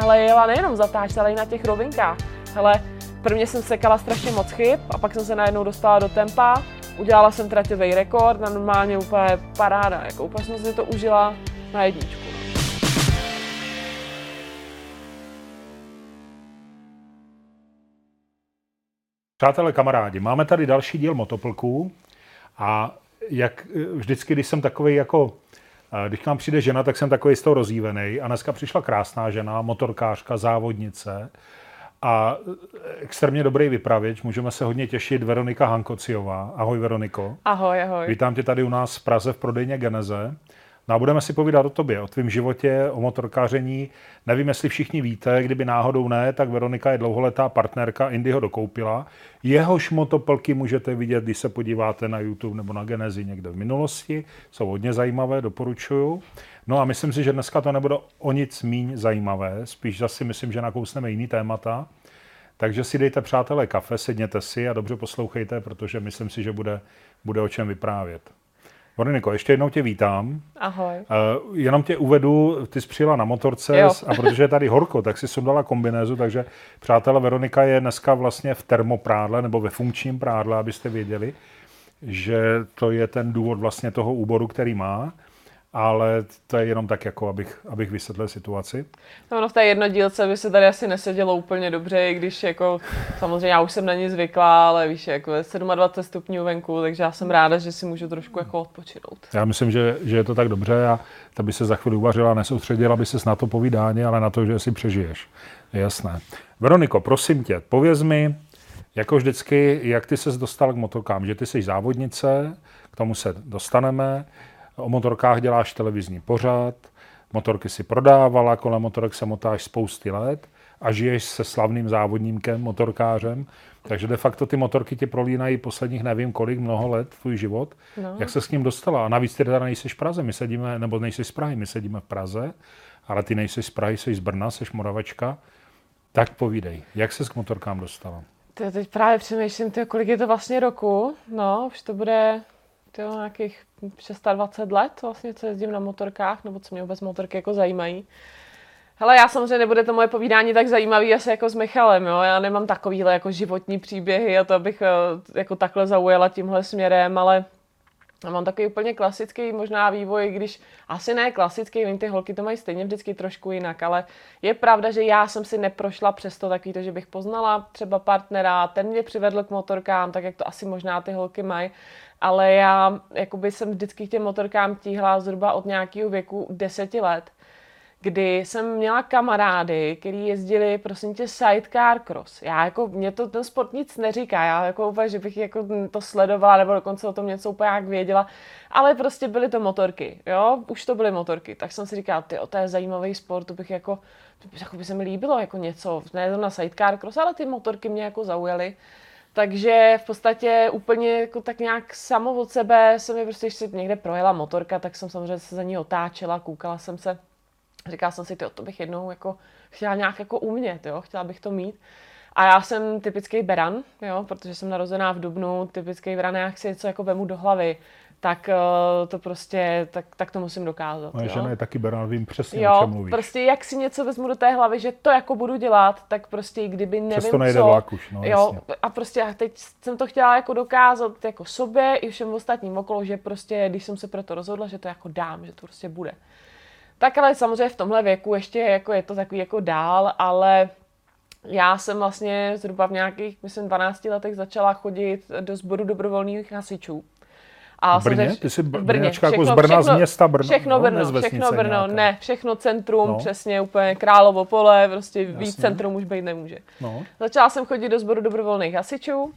tahle jela nejenom zatáčet, ale i na těch rovinkách. Hele, prvně jsem sekala strašně moc chyb a pak jsem se najednou dostala do tempa. Udělala jsem traťový rekord na normálně úplně paráda, jako úplně jsem si to užila na jedničku. Přátelé, kamarádi, máme tady další díl motoplků a jak vždycky, když jsem takový jako, když k nám přijde žena, tak jsem takový z toho rozjívený a dneska přišla krásná žena, motorkářka, závodnice a extrémně dobrý vypravěč. Můžeme se hodně těšit Veronika Hankociová. Ahoj Veroniko. Ahoj, ahoj. Vítám tě tady u nás v Praze v prodejně Geneze. No a budeme si povídat o tobě, o tvém životě, o motorkáření. Nevím, jestli všichni víte, kdyby náhodou ne, tak Veronika je dlouholetá partnerka, Indy ho dokoupila. Jehož motoplky můžete vidět, když se podíváte na YouTube nebo na Genezi někde v minulosti. Jsou hodně zajímavé, doporučuju. No a myslím si, že dneska to nebude o nic míň zajímavé, spíš zase myslím, že nakousneme jiný témata. Takže si dejte, přátelé, kafe, sedněte si a dobře poslouchejte, protože myslím si, že bude, bude o čem vyprávět. Veroniko, ještě jednou tě vítám. Ahoj. Uh, jenom tě uvedu, ty jsi přijela na motorce jo. a protože je tady horko, tak si sundala kombinézu, takže přátelé, Veronika je dneska vlastně v termoprádle nebo ve funkčním prádle, abyste věděli, že to je ten důvod vlastně toho úboru, který má ale to je jenom tak, jako abych, abych vysvětlil situaci. No, no v té jednodílce by se tady asi nesedělo úplně dobře, i když jako, samozřejmě já už jsem na ní zvyklá, ale víš, jako 27 stupňů venku, takže já jsem ráda, že si můžu trošku jako odpočinout. Já myslím, že, že je to tak dobře a ta by se za chvíli uvařila, nesoustředila by se na to povídání, ale na to, že si přežiješ. Je jasné. Veroniko, prosím tě, pověz mi, jako vždycky, jak ty ses dostal k motorkám, že ty jsi závodnice, k tomu se dostaneme, O motorkách děláš televizní pořad, motorky si prodávala, kolem motorek se motáš spousty let a žiješ se slavným závodníkem, motorkářem, takže de facto ty motorky ti prolínají posledních nevím kolik, mnoho let tvůj život. No. Jak se s ním dostala? A navíc ty teda nejsi v Praze, my sedíme, nebo nejsi z Prahy, my sedíme v Praze, ale ty nejsi z Prahy, jsi z Brna, jsi Moravečka. Tak povídej, jak se k motorkám dostala? Ty teď právě přemýšlím, ty, kolik je to vlastně roku. No, už to bude tyjo, nějakých 26 let vlastně, co jezdím na motorkách, nebo co mě vůbec motorky jako zajímají. Hele, já samozřejmě nebude to moje povídání tak zajímavý asi jako s Michalem, jo. Já nemám takovýhle jako životní příběhy a to bych eh, jako takhle zaujala tímhle směrem, ale a mám takový úplně klasický možná vývoj, když asi ne klasický, vím, ty holky to mají stejně vždycky trošku jinak, ale je pravda, že já jsem si neprošla přes to takový to, že bych poznala třeba partnera, ten mě přivedl k motorkám, tak jak to asi možná ty holky mají, ale já jakoby jsem vždycky k těm motorkám tíhla zhruba od nějakého věku deseti let kdy jsem měla kamarády, kteří jezdili, prosím tě, sidecar cross. Já jako, mě to ten sport nic neříká, já jako úplně, že bych jako to sledovala, nebo dokonce o tom něco úplně jak věděla, ale prostě byly to motorky, jo, už to byly motorky, tak jsem si říkala, ty, to je zajímavý sport, to bych jako, to by, jako by se mi líbilo jako něco, ne na sidecar cross, ale ty motorky mě jako zaujaly. Takže v podstatě úplně jako tak nějak samo od sebe se mi prostě, když si někde projela motorka, tak jsem samozřejmě se za ní otáčela, koukala jsem se Říkala jsem si, to bych jednou jako chtěla nějak jako umět, jo? chtěla bych to mít. A já jsem typický beran, jo? protože jsem narozená v Dubnu, typický beran, jak si něco jako vemu do hlavy, tak uh, to prostě, tak, tak to musím dokázat. Moje žena je taky beran, vím přesně, jo, o čem mluvíš. prostě jak si něco vezmu do té hlavy, že to jako budu dělat, tak prostě i kdyby nevím Přesto nejde co. Vlak už, no, jo, jasně. a prostě já teď jsem to chtěla jako dokázat jako sobě i všem ostatním okolo, že prostě, když jsem se pro to rozhodla, že to jako dám, že to prostě bude. Tak ale samozřejmě v tomhle věku ještě jako je to takový jako dál, ale já jsem vlastně zhruba v nějakých, myslím, 12 letech začala chodit do sboru dobrovolných hasičů. A v Brně? Ty jsi v Brně, všechno, jako z Brna, všechno, z města Brno? Všechno no, Brno, ne všechno Brno, nějaké. ne, všechno centrum, no. přesně úplně Královo pole, prostě Jasně. víc centrum už být nemůže. No. Začala jsem chodit do sboru dobrovolných hasičů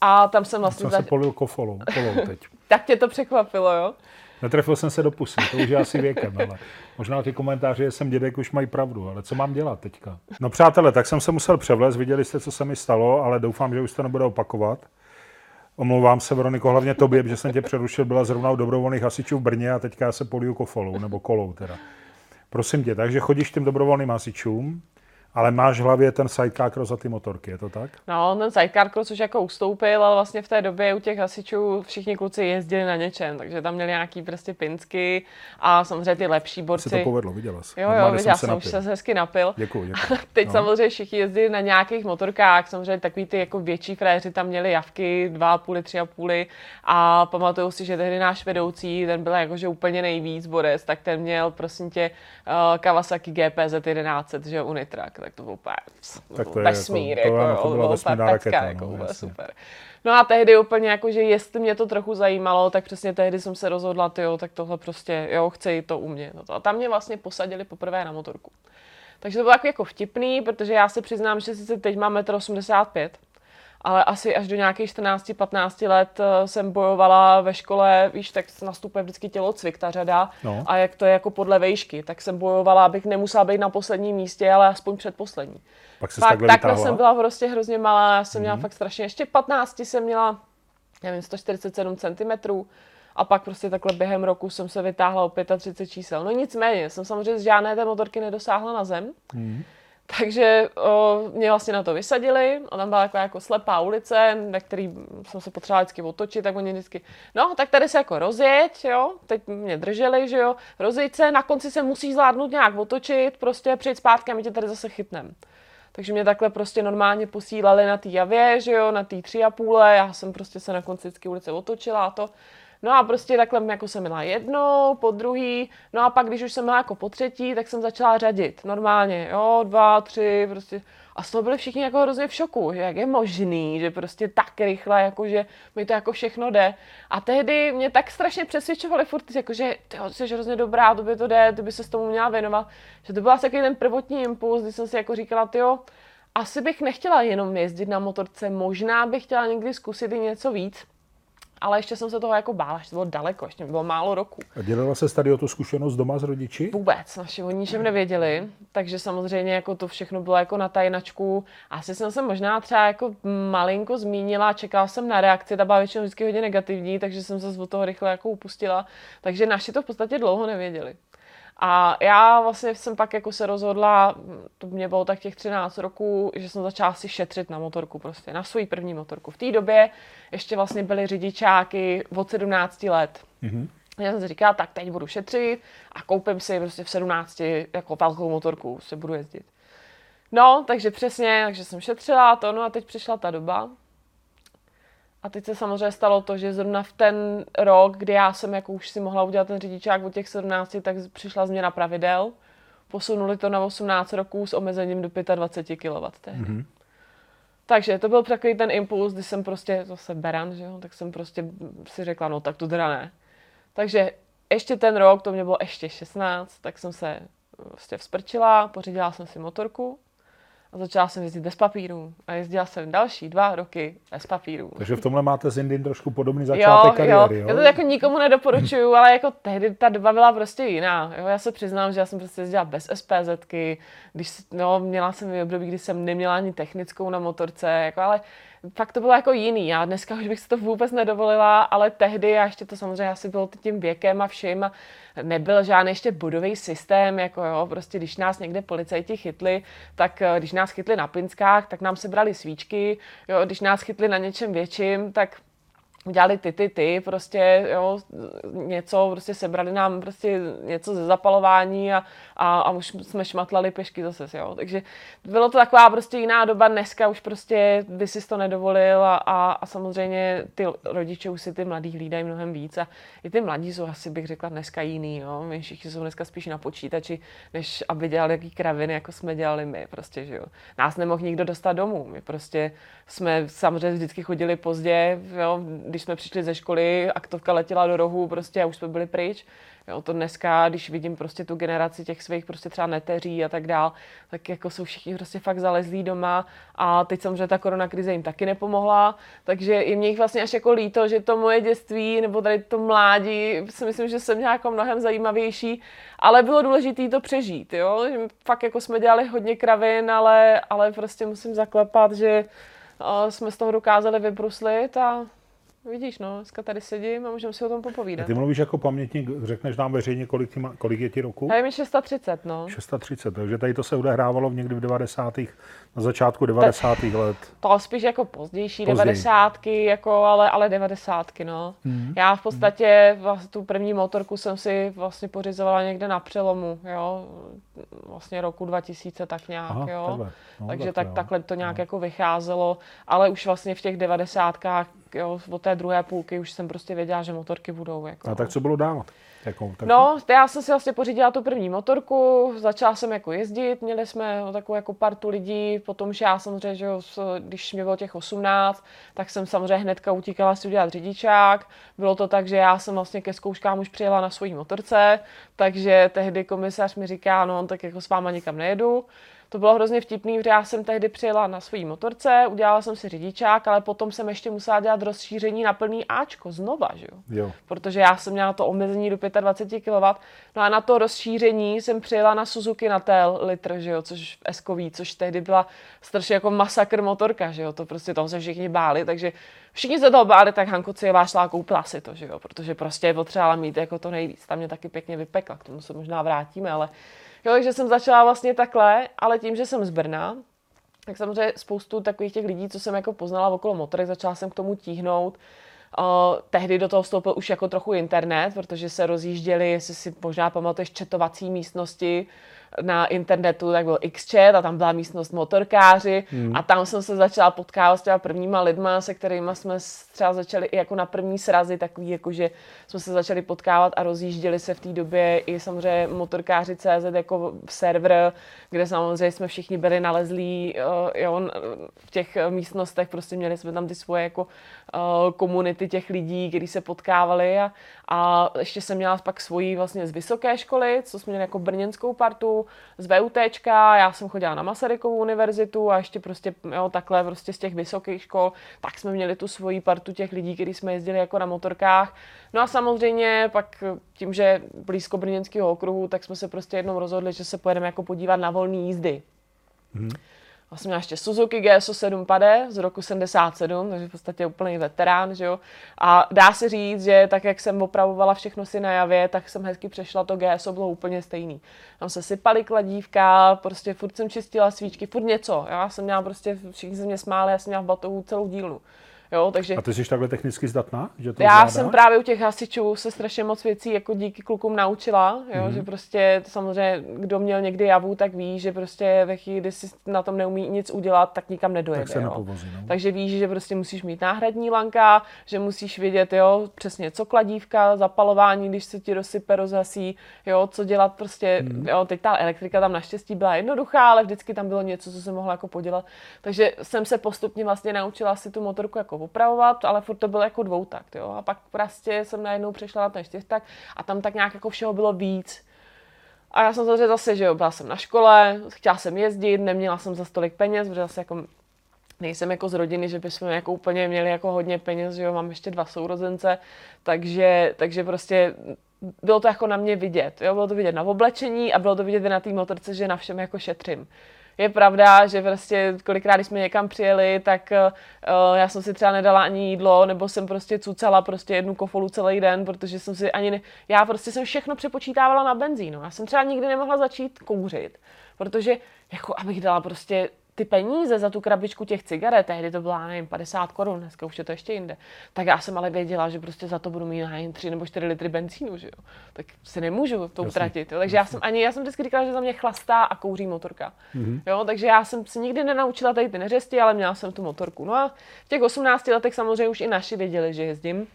a tam jsem vlastně... Jsem zač... se polil kofolou, teď. tak tě to překvapilo, jo? Netrefil jsem se do pusy, to už je asi věkem, ale možná ty komentáře, že jsem dědek, už mají pravdu, ale co mám dělat teďka? No přátelé, tak jsem se musel převlézt, viděli jste, co se mi stalo, ale doufám, že už to nebude opakovat. Omlouvám se, Veroniko, hlavně tobě, že jsem tě přerušil, byla zrovna u dobrovolných hasičů v Brně a teďka se poliju kofolou, nebo kolou teda. Prosím tě, takže chodíš těm dobrovolným hasičům Ale máš v hlavě ten sidecar cross za ty motorky, je to tak? No, ten sidecar cross už jako ustoupil, ale vlastně v té době u těch hasičů všichni kluci jezdili na něčem, takže tam měli nějaký prostě pinsky a samozřejmě ty lepší borci. Se to povedlo, viděla jsi. Jo, jo, viděla jsem, už se hezky napil. Děkuji, děkuji. Teď no. samozřejmě všichni jezdili na nějakých motorkách, samozřejmě takový ty jako větší fréři tam měli javky, dva půly, tři a půly a pamatuju si, že tehdy náš vedoucí, ten byl jakože úplně nejvíc Boris, tak ten měl prosím tě uh, Kawasaki GPZ 1100, že jo, Unitrak tak to byl úplně tak to vesmír, jako, jako, to, to byla vesmírná raketa, jako, no, super. No a tehdy úplně jako, že jestli mě to trochu zajímalo, tak přesně tehdy jsem se rozhodla, jo, tak tohle prostě, jo, chci to umět. No a tam mě vlastně posadili poprvé na motorku. Takže to bylo jako, jako vtipný, protože já se přiznám, že sice teď mám 1,85 m, ale asi až do nějakých 14-15 let eh, jsem bojovala ve škole, víš, tak nastupuje vždycky tělocvik, ta řada, no. a jak to je jako podle vejšky, tak jsem bojovala, abych nemusela být na posledním místě, ale aspoň předposlední. Pak se takhle, takhle jsem byla prostě hrozně malá, já jsem mm-hmm. měla mhm. fakt strašně, ještě 15 jsem měla, nevím, 147 cm, a pak prostě takhle během roku jsem se vytáhla o 35 čísel. No nicméně, jsem samozřejmě z žádné té motorky nedosáhla na zem. Mm. Takže o, mě vlastně na to vysadili, a tam byla taková jako slepá ulice, na který jsem se potřebovala vždycky otočit, tak oni vždycky, no, tak tady se jako rozjeď, jo, teď mě drželi, že jo, rozjeď se, na konci se musí zvládnout nějak otočit, prostě přijít zpátky a my tě tady zase chytnem. Takže mě takhle prostě normálně posílali na té javě, že jo, na té tři a půle, já jsem prostě se na konci vždycky ulice otočila a to. No a prostě takhle jako jsem měla jednou, po druhý, no a pak, když už jsem měla jako po třetí, tak jsem začala řadit normálně, jo, dva, tři, prostě. A z toho byli všichni jako hrozně v šoku, že jak je možný, že prostě tak rychle, jako že mi to jako všechno jde. A tehdy mě tak strašně přesvědčovali furt, jako že ty jsi hrozně dobrá, to by to jde, ty by se s tomu měla věnovat. Že to byl asi takový ten prvotní impuls, kdy jsem si jako říkala, ty asi bych nechtěla jenom jezdit na motorce, možná bych chtěla někdy zkusit i něco víc ale ještě jsem se toho jako bála, že to bylo daleko, ještě bylo málo roku. A dělala se tady o tu zkušenost doma s rodiči? Vůbec, naši o ničem nevěděli, takže samozřejmě jako to všechno bylo jako na tajnačku. Asi jsem se možná třeba jako malinko zmínila, čekala jsem na reakci, ta byla většinou vždycky hodně negativní, takže jsem se od toho rychle jako upustila. Takže naši to v podstatě dlouho nevěděli. A já vlastně jsem pak jako se rozhodla, to mě bylo tak těch 13 roků, že jsem začala si šetřit na motorku prostě, na svůj první motorku. V té době ještě vlastně byly řidičáky od 17 let. Mm-hmm. Já jsem si říkala, tak teď budu šetřit a koupím si prostě v 17 jako velkou motorku, se budu jezdit. No, takže přesně, takže jsem šetřila to, no a teď přišla ta doba, a teď se samozřejmě stalo to, že zrovna v ten rok, kdy já jsem jako už si mohla udělat ten řidičák od těch 17, tak přišla změna pravidel. Posunuli to na 18 roků s omezením do 25 kW. Mm-hmm. Takže to byl takový ten impuls, kdy jsem prostě, zase beran, že jo, tak jsem prostě si řekla, no tak to teda ne. Takže ještě ten rok, to mě bylo ještě 16, tak jsem se prostě vzprčila, pořídila jsem si motorku a začala jsem jezdit bez papíru. A jezdila jsem další dva roky bez papíru. Takže v tomhle máte s Indien trošku podobný začátek jo, kariéry, jo? Já to jako nikomu nedoporučuju, ale jako tehdy ta doba byla prostě jiná. Jo? Já se přiznám, že já jsem prostě jezdila bez SPZky, když no, měla jsem období, kdy jsem neměla ani technickou na motorce, jako, ale fakt to bylo jako jiný. Já dneska už bych si to vůbec nedovolila, ale tehdy, a ještě to samozřejmě asi bylo tím věkem a vším, nebyl žádný ještě bodový systém, jako jo, prostě když nás někde policajti chytli, tak eh, když nás chytli na pinskách, tak nám se brali svíčky, jo, když nás chytli na něčem větším, tak udělali ty, ty, ty, prostě, jo, něco, prostě sebrali nám prostě něco ze zapalování a, a, a už jsme šmatlali pešky zase, jo. Takže bylo to taková prostě jiná doba, dneska už prostě by si to nedovolil a, a, a samozřejmě ty rodiče už si ty mladí hlídají mnohem víc a i ty mladí jsou asi bych řekla dneska jiný, jo. My všichni jsou dneska spíš na počítači, než aby dělali jaký kraviny, jako jsme dělali my, prostě, že jo. Nás nemohl nikdo dostat domů, my prostě jsme samozřejmě vždycky chodili pozdě, jo, když jsme přišli ze školy, aktovka letěla do rohu prostě a už jsme byli pryč. Jo, to dneska, když vidím prostě tu generaci těch svých prostě třeba neteří a tak dál, tak jako jsou všichni prostě fakt zalezlí doma. A teď samozřejmě ta korona krize jim taky nepomohla, takže i mě jich vlastně až jako líto, že to moje dětství nebo tady to mládí si myslím, že jsem měla jako mnohem zajímavější, ale bylo důležité to přežít, jo, fakt jako jsme dělali hodně kravin, ale, ale prostě musím zaklepat, že jsme z toho dokázali vybruslit a vidíš, no, dneska tady sedím a můžeme si o tom A popovídat. ty mluvíš jako pamětník, řekneš nám veřejně, kolik, ty, kolik je ti roku? A je mi 630, no. 630, takže tady to se odehrávalo někdy v 90. na začátku 90. let. To spíš jako pozdější Později. devadesátky, jako, ale, ale devadesátky, no. Mhm. Já v podstatě vlastně tu první motorku jsem si vlastně pořizovala někde na přelomu, jo, vlastně roku 2000 tak nějak, Aha, jo. takhle. No, Takže tak tak, jo. takhle to nějak jako vycházelo, ale už vlastně v těch devadesátkách, jo, od té druhé půlky už jsem prostě věděla, že motorky budou, jako. A tak co bylo dál? Jako, tak, No, já jsem si vlastně pořídila tu první motorku, začala jsem jako jezdit, měli jsme takovou jako partu lidí, potom že já samozřejmě, že když mě bylo těch 18, tak jsem samozřejmě hnedka utíkala si udělat řidičák. Bylo to tak, že já jsem vlastně ke zkouškám už přijela na svojí motorce, takže tehdy komisař mi říká, no tak jako s váma nikam nejedu. To bylo hrozně vtipný, protože já jsem tehdy přijela na svojí motorce, udělala jsem si řidičák, ale potom jsem ještě musela dělat rozšíření na plný Ačko znova, že jo jo. protože já jsem měla to omezení do 25 kW. No a na to rozšíření jsem přijela na Suzuki na tel litr, že jo, což v Eskový, což tehdy byla strašně jako masakr motorka, že jo, to prostě toho se všichni báli, takže všichni se toho báli, tak Hanko Cijevá šla a koupila si to, že jo, protože prostě je potřebovala mít jako to nejvíc. Tam mě taky pěkně vypekla, k tomu se možná vrátíme, ale jo, takže jsem začala vlastně takhle, ale tím, že jsem z Brna, tak samozřejmě spoustu takových těch lidí, co jsem jako poznala okolo motorek, začala jsem k tomu tíhnout. Uh, tehdy do toho vstoupil už jako trochu internet, protože se rozjížděly, jestli si možná pamatuješ, četovací místnosti na internetu, tak byl XChat a tam byla místnost motorkáři. A tam jsem se začala potkávat s těma prvníma lidma, se kterými jsme třeba začali i jako na první srazy, takový jako, že jsme se začali potkávat a rozjížděli se v té době i samozřejmě motorkáři CZ jako server, kde samozřejmě jsme všichni byli nalezlí uh, jo, v těch eh, místnostech, prostě měli jsme tam ty svoje jako uh, komunity těch lidí, kteří se potkávali a, a ještě jsem měla pak svoji vlastně z vysoké školy, co jsme měli jako brněnskou partu, z VUTčka, já jsem chodila na Masarykovu univerzitu a ještě prostě jo, takhle prostě z těch vysokých škol, tak jsme měli tu svoji partu těch lidí, kteří jsme jezdili jako na motorkách. No a samozřejmě pak tím, že blízko brněnského okruhu, tak jsme se prostě jednou rozhodli, že se pojedeme jako podívat na volné jízdy. Já jsem měla ještě Suzuki GSO 7 Pade z roku 77, takže v podstatě úplný veterán, že jo. A dá se říct, že tak, jak jsem opravovala všechno si na javě, tak jsem hezky přešla, to GSO bylo úplně stejný. Tam se sypaly kladívka, prostě furt jsem čistila svíčky, furt něco. Já jsem měla prostě, všichni se mě smáli, já jsem měla v batohu celou dílnu. Jo, takže A ty jsi takhle technicky zdatná? Že to já zvládáš? jsem právě u těch hasičů se strašně moc věcí jako díky klukům naučila, jo, Mhm. mm. že prostě samozřejmě, kdo měl někdy javu, tak ví, že prostě ve chvíli, kdy si na tom neumí nic udělat, tak nikam nedojede. Tak se jo. nepovozí, no. Takže víš, že prostě musíš mít náhradní lanka, že musíš vědět, jo, přesně co kladívka, zapalování, když se ti rozsype, rozhasí, jo, co dělat prostě, Mhm. mm. jo, teď ta elektrika tam naštěstí byla jednoduchá, ale vždycky tam bylo něco, co se mohla jako podělat. Takže jsem se postupně vlastně naučila si tu motorku jako opravovat, ale furt to bylo jako dvoutakt, jo. A pak prostě jsem najednou přešla na ten čtyřtakt a tam tak nějak jako všeho bylo víc. A já jsem samozřejmě zase, že jo, byla jsem na škole, chtěla jsem jezdit, neměla jsem za stolik peněz, protože zase jako nejsem jako z rodiny, že bychom jako úplně měli jako hodně peněz, že jo, mám ještě dva sourozence, takže, takže prostě bylo to jako na mě vidět, jo, bylo to vidět na oblečení a bylo to vidět i na té motorce, že na všem jako šetřím. Je pravda, že prostě kolikrát, když jsme někam přijeli, tak uh, já jsem si třeba nedala ani jídlo, nebo jsem prostě cucala prostě jednu kofolu celý den, protože jsem si ani ne... Já prostě jsem všechno přepočítávala na benzínu. Já jsem třeba nikdy nemohla začít kouřit, protože jako abych dala prostě ty peníze za tu krabičku těch cigaret, tehdy to byla, nevím, 50 korun, dneska už je to ještě jinde, tak já jsem ale věděla, že prostě za to budu mít nevím, 3 nebo 4 litry benzínu, že jo. Tak se nemůžu to utratit. Jo. Takže já jsem ani, já jsem vždycky říkala, že za mě chlastá a kouří motorka. Mm-hmm. Jo, takže já jsem si nikdy nenaučila tady ty neřesti, ale měla jsem tu motorku. No a v těch 18 letech samozřejmě už i naši věděli, že jezdím.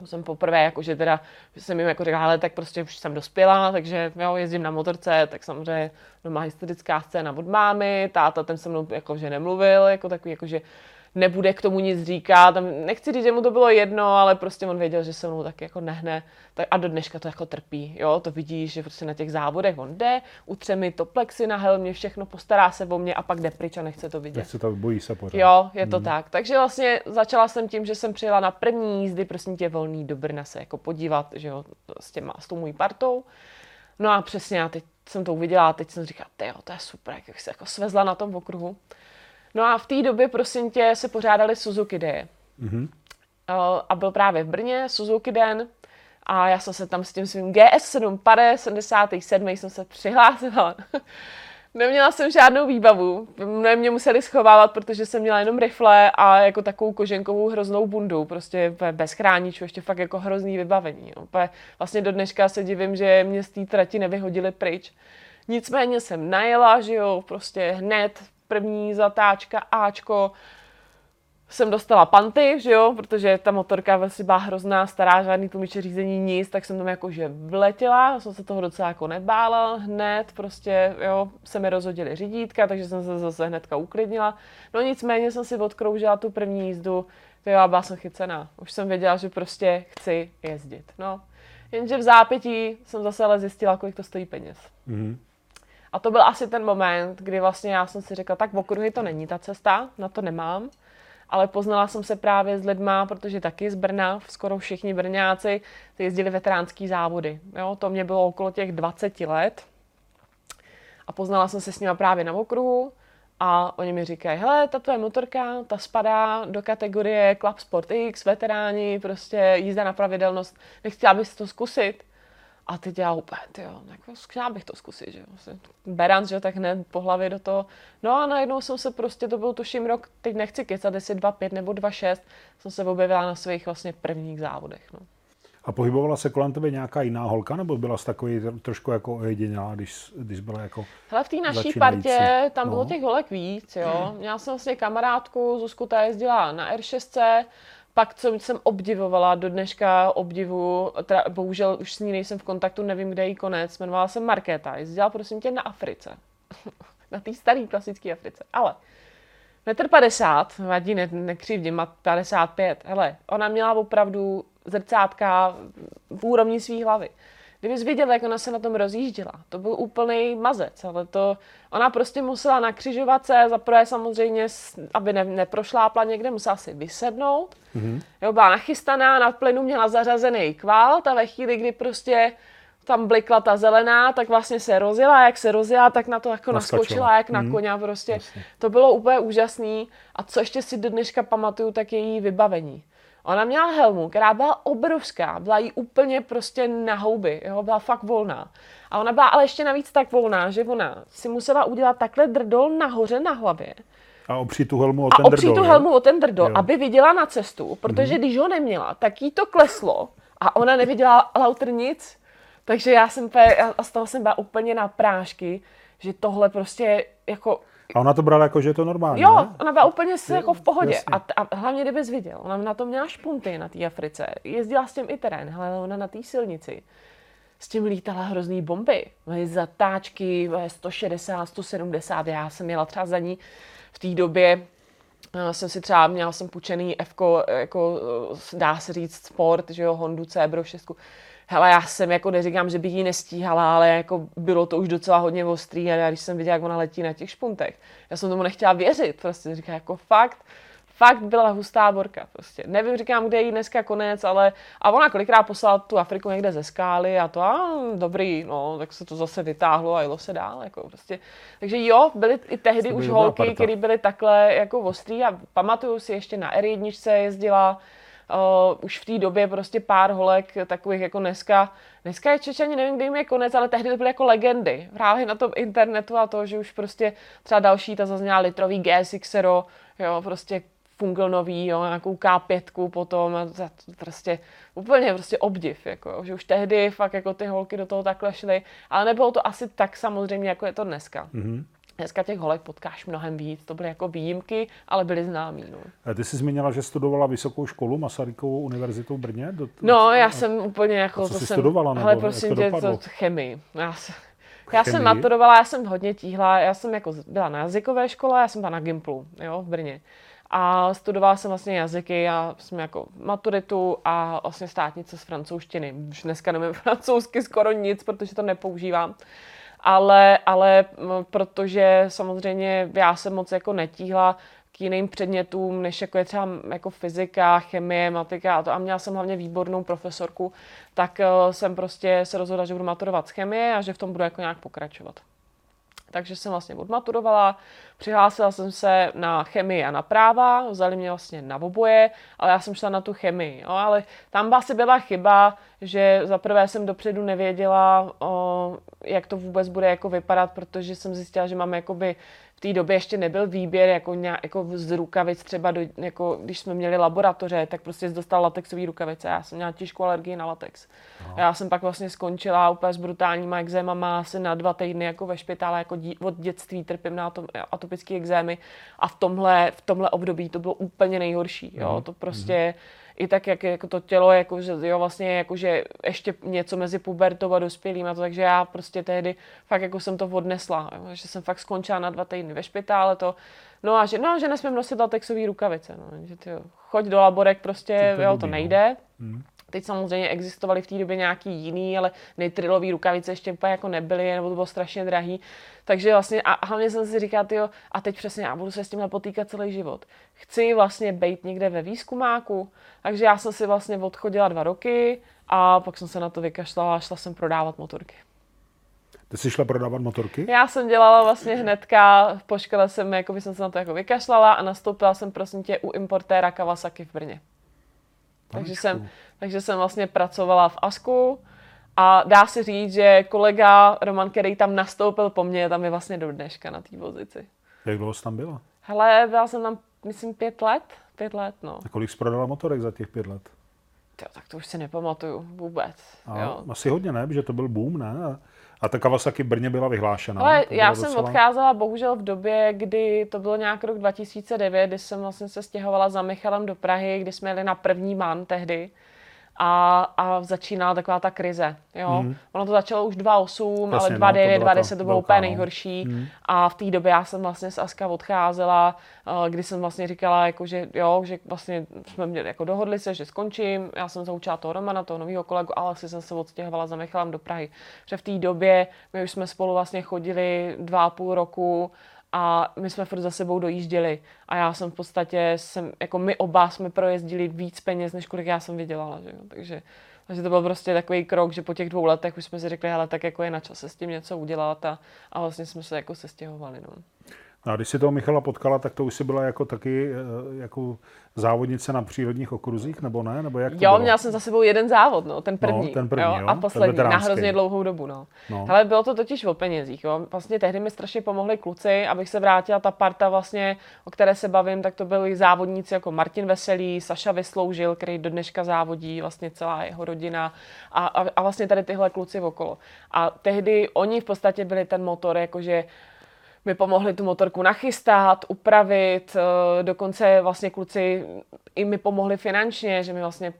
To jsem poprvé, jakože teda že jsem jim jako řekla, ale tak prostě už jsem dospělá, takže jo, jezdím na motorce, tak samozřejmě doma historická scéna od mámy, táta ten se mnou jakože nemluvil, jako takový, jakože nebude k tomu nic říkat. Nechci říct, že mu to bylo jedno, ale prostě on věděl, že se mnou tak jako nehne. Tak a do dneška to jako trpí. Jo, to vidíš, že prostě na těch závodech on jde, utře mi to plexy na helmě, všechno postará se o mě a pak jde pryč a nechce to vidět. Nechce to, bojí se pořád. Jo, je to hmm. tak. Takže vlastně začala jsem tím, že jsem přijela na první jízdy, prosím tě, volný do Brna se jako podívat, že jo, s, těma, s tou mojí partou. No a přesně, já teď jsem to uviděla a teď jsem říkala, jo, to je super, jak se jako svezla na tom okruhu. No a v té době, prosím tě, se pořádali Suzuki Day. Mhm. a byl právě v Brně, Suzuki den, a já jsem se tam s tím svým GS7 Pare 77 jsem se přihlásila. Neměla jsem žádnou výbavu, mě, mě museli schovávat, protože jsem měla jenom rifle a jako takovou koženkovou hroznou bundu, prostě bez chráničů, ještě fakt jako hrozný vybavení. Jo. Vlastně do dneška se divím, že mě z té trati nevyhodili pryč. Nicméně jsem najela, že jo, prostě hned první zatáčka Ačko, jsem dostala panty, že jo, protože ta motorka vlastně byla hrozná, stará, žádný tlumiče řízení, nic, tak jsem tam jakože vletěla, jsem se toho docela jako nebála hned, prostě, jo, se mi rozhodili řídítka, takže jsem se zase hnedka uklidnila. No nicméně jsem si odkroužila tu první jízdu, to já byla jsem chycená. Už jsem věděla, že prostě chci jezdit, no. Jenže v zápětí jsem zase ale zjistila, kolik to stojí peněz. Mm-hmm. A to byl asi ten moment, kdy vlastně já jsem si řekla, tak v okruhy to není ta cesta, na to nemám ale poznala jsem se právě s lidma, protože taky z Brna, skoro všichni Brňáci, jezdili veteránský závody. Jo, to mě bylo okolo těch 20 let a poznala jsem se s nimi právě na okruhu a oni mi říkají, hele, ta tvoje motorka, ta spadá do kategorie Club Sport X, veteráni, prostě jízda na pravidelnost, nechtěla bys to zkusit? A teď já úplně, jo, jako chtěla bych to zkusit, že jo. Beran, že tak hned po hlavě do toho. No a najednou jsem se prostě, to byl tuším rok, teď nechci kecat, jestli 2,5 nebo 2,6, jsem se objevila na svých vlastně prvních závodech, no. A pohybovala se kolem tebe nějaká jiná holka, nebo byla jsi takový trošku jako ojedinělá, když, když byla jako Hele, v té naší partě tam no. bylo těch holek víc, jo. Měla jsem vlastně kamarádku, Zuzku, ta jezdila na R6, pak, co jsem obdivovala, do dneška obdivu, teda bohužel už s ní nejsem v kontaktu, nevím, kde je konec, jmenovala se Markéta, jezdila prosím tě na Africe. na té staré klasické Africe. Ale metr 50, vadí, ne, nekřivdím, má 55. Hele, ona měla opravdu zrcátka v úrovni své hlavy. Kdybys viděl, jak ona se na tom rozjížděla, to byl úplný mazec, ale to, ona prostě musela na křižovatce, zaprvé samozřejmě, aby ne, neprošlápla někde, musela si vysednout, mm-hmm. jo, byla nachystaná, na plynu měla zařazený kvalt a ve chvíli, kdy prostě tam blikla ta zelená, tak vlastně se rozjela, jak se rozjela, tak na to jako Naskočila. naskočila, jak na mm. koně, prostě. Jasně. To bylo úplně úžasný a co ještě si do dneška pamatuju, tak její vybavení. Ona měla helmu, která byla obrovská, byla jí úplně prostě na houby, jo, byla fakt volná. A ona byla ale ještě navíc tak volná, že ona si musela udělat takhle drdol nahoře na hlavě. A opřít tu helmu o ten a opřít drdol, tu helmu o ten drdol, jo. aby viděla na cestu, protože mm-hmm. když ho neměla, tak jí to kleslo a ona neviděla lauter nic. Takže já jsem, a z toho jsem byla úplně na prášky, že tohle prostě jako a ona to brala jako, že je to normální, Jo, ne? ona byla úplně si jako v pohodě. A, a, hlavně, kdybys viděl, ona na to měla špunty na té Africe. Jezdila s tím i terén, ale ona na té silnici. S tím lítala hrozný bomby. Zatáčky 160, 170. Já jsem jela třeba za ní v té době, eh, jsem si třeba, měla jsem půjčený F, jako eh, dá se říct sport, že jo, Hondu Cebro 6 hele, já jsem jako neříkám, že bych ji nestíhala, ale jako bylo to už docela hodně ostrý a já když jsem viděla, jak ona letí na těch špuntech, já jsem tomu nechtěla věřit, prostě říká jako fakt, fakt byla hustá borka. Prostě. Nevím, říkám, kde je jí dneska konec, ale a ona kolikrát poslala tu Afriku někde ze skály a to, a dobrý, no, tak se to zase vytáhlo a jelo se dál. Jako prostě. Takže jo, byly i tehdy už holky, které byly takhle jako ostrý a pamatuju si ještě na R1 jezdila, uh, už v té době prostě pár holek takových jako dneska, dneska je Čečani, nevím, kdy jim je konec, ale tehdy to byly jako legendy. Právě na tom internetu a to, že už prostě třeba další, ta zazněla litrový GSX, jo, prostě nový, jo, nějakou K5 potom, a to prostě úplně prostě obdiv, jako, že už tehdy fakt jako ty holky do toho takhle šly, ale nebylo to asi tak samozřejmě, jako je to dneska. Mm-hmm. Dneska těch holek potkáš mnohem víc, to byly jako výjimky, ale byly známí. No. A ty jsi zmínila, že studovala vysokou školu Masarykovou univerzitu v Brně? Do, no, já jsem úplně jako... A co to jsi jsem, studovala? Nebo ale prosím tě, to chemii. Já, jsem, já jsem maturovala, já jsem hodně tíhla, já jsem jako byla na jazykové škole, já jsem byla na Gimplu, jo, v Brně. A studovala jsem vlastně jazyky, já jsem jako maturitu a vlastně státnice z francouzštiny. Už dneska nevím francouzsky skoro nic, protože to nepoužívám ale, ale protože samozřejmě já jsem moc jako netíhla k jiným předmětům, než jako je třeba jako fyzika, chemie, matika a to. A měla jsem hlavně výbornou profesorku, tak uh, jsem prostě se rozhodla, že budu maturovat z chemie a že v tom budu jako nějak pokračovat. Takže jsem vlastně odmaturovala, přihlásila jsem se na chemii a na práva, vzali mě vlastně na oboje, ale já jsem šla na tu chemii. Jo, ale tam asi byla chyba, že za prvé jsem dopředu nevěděla, o, jak to vůbec bude jako vypadat, protože jsem zjistila, že mám jakoby v té době ještě nebyl výběr jako, nějak, jako z rukavic, třeba do, jako, když jsme měli laboratoře, tak prostě dostal latexový rukavice. Já jsem měla těžkou alergii na latex. No. Já jsem pak vlastně skončila úplně s brutálníma exémama asi na dva týdny jako ve špitále, jako dí, od dětství trpím na atopické exémy a v tomhle, v tomhle období to bylo úplně nejhorší. Jo? Mm. To prostě mm i tak, jak jako to tělo, jako, že, jo, vlastně jako, že ještě něco mezi pubertou a dospělým a to, takže já prostě tehdy fakt jako jsem to odnesla, jo, že jsem fakt skončila na dva týdny ve špitále to, no a že, no, že nesmím nosit latexové rukavice, no, že ty, choď do laborek prostě, to, jo, to no. nejde. Hmm. Teď samozřejmě existovaly v té době nějaký jiný, ale nejtrilový rukavice ještě úplně jako nebyly, nebo to bylo strašně drahý. Takže vlastně, a hlavně jsem si říkal, tyjo, a teď přesně já budu se s tímhle potýkat celý život. Chci vlastně být někde ve výzkumáku, takže já jsem si vlastně odchodila dva roky a pak jsem se na to vykašlala a šla jsem prodávat motorky. Ty jsi šla prodávat motorky? Já jsem dělala vlastně hnedka, po škole jsem, jako by jsem se na to jako vykašlala a nastoupila jsem prosím tě u importéra Kawasaki v Brně. Takže jsem, takže jsem vlastně pracovala v ASKu a dá se říct, že kolega Roman, který tam nastoupil po mně, tam je vlastně do dneška na té pozici. Jak dlouho jsi tam byla? Hele, byla jsem tam, myslím, pět let. Pět let, no. A kolik jsi prodala motorek za těch pět let? Jo, tak to už si nepamatuju vůbec. A jo. Asi hodně ne, že to byl boom, ne? A ta Kawasaki Brně byla vyhlášena. Ale já jsem docela... odcházela bohužel v době, kdy to bylo nějak rok 2009, kdy jsem vlastně se stěhovala za Michalem do Prahy, kdy jsme jeli na první man tehdy a, a začínala taková ta krize. Jo? Mm. Ono to začalo už 2.8, ale 2.9, no, 2.10 to bylo úplně no. nejhorší. Mm. A v té době já jsem vlastně z Aska odcházela, eh, kdy jsem vlastně říkala, jako, že jo, že vlastně jsme měli, jako dohodli se, že skončím. Já jsem zaučila toho Romana, toho nového kolegu, ale asi jsem se odstěhovala za Michalem do Prahy. Že v té době my už jsme spolu vlastně chodili dva a půl roku a my jsme furt za sebou dojížděli a já jsem v podstatě, jsem, jako my oba jsme projezdili víc peněz, než kolik já jsem vydělala, že jo? takže takže to byl prostě takový krok, že po těch dvou letech už jsme si řekli, ale tak jako je na čase s tím něco udělat a, a vlastně jsme se jako sestěhovali. No. A když si toho Michala potkala, tak to už si byla jako taky eh, jako závodnice na přírodních okruzích, nebo ne? Nebo jak to jo, bylo? měla jsem za sebou jeden závod, no, ten první. No, ten první jo, jo, a poslední, na hrozně dlouhou dobu. No. No. Ale bylo to totiž o penězích. Jo. Vlastně tehdy mi strašně pomohli kluci, abych se vrátila ta parta, vlastně, o které se bavím, tak to byli závodníci jako Martin Veselý, Saša Vysloužil, který do dneška závodí, vlastně celá jeho rodina a, a, a vlastně tady tyhle kluci okolo. A tehdy oni v podstatě byli ten motor, jakože mi pomohli tu motorku nachystat, upravit, eh, dokonce vlastně kluci i mi pomohli finančně, že mi vlastně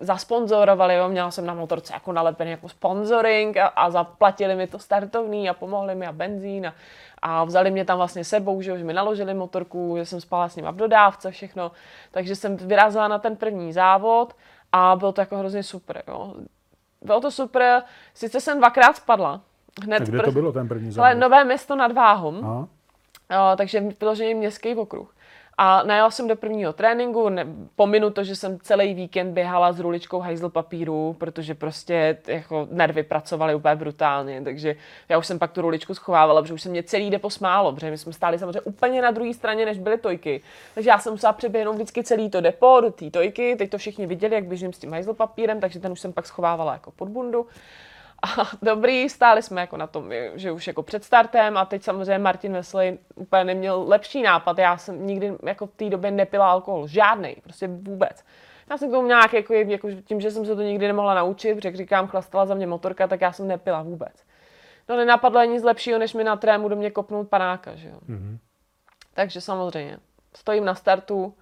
zasponzorovali, jo, měla jsem na motorce jako nalepený jako sponsoring a, a zaplatili mi to startovný a pomohli mi a benzín a, a vzali mě tam vlastně sebou, že, že mi naložili motorku, že jsem spala s nimi v dodávce, všechno. Takže jsem vyrazila na ten první závod a bylo to jako hrozně super. Jo. Bylo to super, sice jsem dvakrát spadla, Hned kde pr- to bylo ten první závod? Ale Nové město nad Váhom. Aha. Uh, takže vyloženě městský okruh. A najela jsem do prvního tréninku, ne, pominu to, že jsem celý víkend běhala s ruličkou hajzl papíru, protože prostě jako nervy pracovaly úplně brutálně, takže já už jsem pak tu ruličku schovávala, protože už se mě celý jde posmálo, protože my jsme stáli samozřejmě úplně na druhé straně, než byly tojky. Takže já jsem musela přeběhnout vždycky celý to depo do té tojky, teď to všichni viděli, jak běžím s tím hajzl papírem, takže ten už jsem pak schovávala jako pod bundu. A dobrý, stáli jsme jako na tom, že už jako před startem a teď samozřejmě Martin Wesley úplně neměl lepší nápad. Já jsem nikdy jako v té době nepila alkohol, žádný, prostě vůbec. Já jsem k tomu nějak, jako, jako, tím, že jsem se to nikdy nemohla naučit, protože říkám, chlastala za mě motorka, tak já jsem nepila vůbec. No nenapadlo nic lepšího, než mi na trému do mě kopnout panáka, že jo. Mm-hmm. Takže samozřejmě, stojím na startu,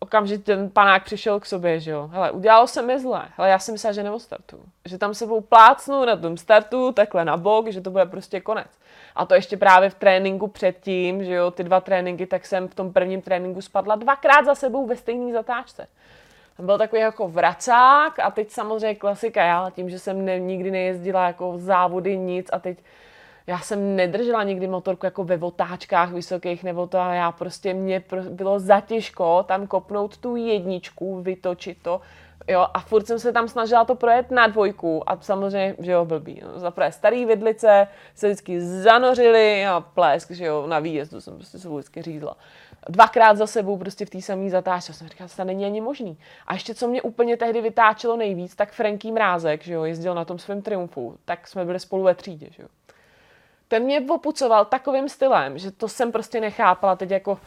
okamžitě ten panák přišel k sobě, že jo. Hele, udělalo se mi zle. Hele, já si myslela, že neostartu. Že tam sebou plácnu na tom startu, takhle na bok, že to bude prostě konec. A to ještě právě v tréninku předtím, že jo, ty dva tréninky, tak jsem v tom prvním tréninku spadla dvakrát za sebou ve stejné zatáčce. Tam byl takový jako vracák a teď samozřejmě klasika, já tím, že jsem ne, nikdy nejezdila jako závody nic a teď já jsem nedržela nikdy motorku jako ve otáčkách vysokých nebo to a já prostě mě bylo zatěžko tam kopnout tu jedničku, vytočit to, Jo, a furt jsem se tam snažila to projet na dvojku a samozřejmě, že jo, blbý. No. Za prvé starý vidlice se vždycky zanořili a plesk, že jo, na výjezdu jsem prostě se vždycky řízla. Dvakrát za sebou prostě v té samé zatáčce. Jsem říkala, to není ani možný. A ještě co mě úplně tehdy vytáčelo nejvíc, tak Franky Mrázek, že jo, jezdil na tom svém triumfu, tak jsme byli spolu ve třídě, že jo. Ten mě opucoval takovým stylem, že to jsem prostě nechápala teď jako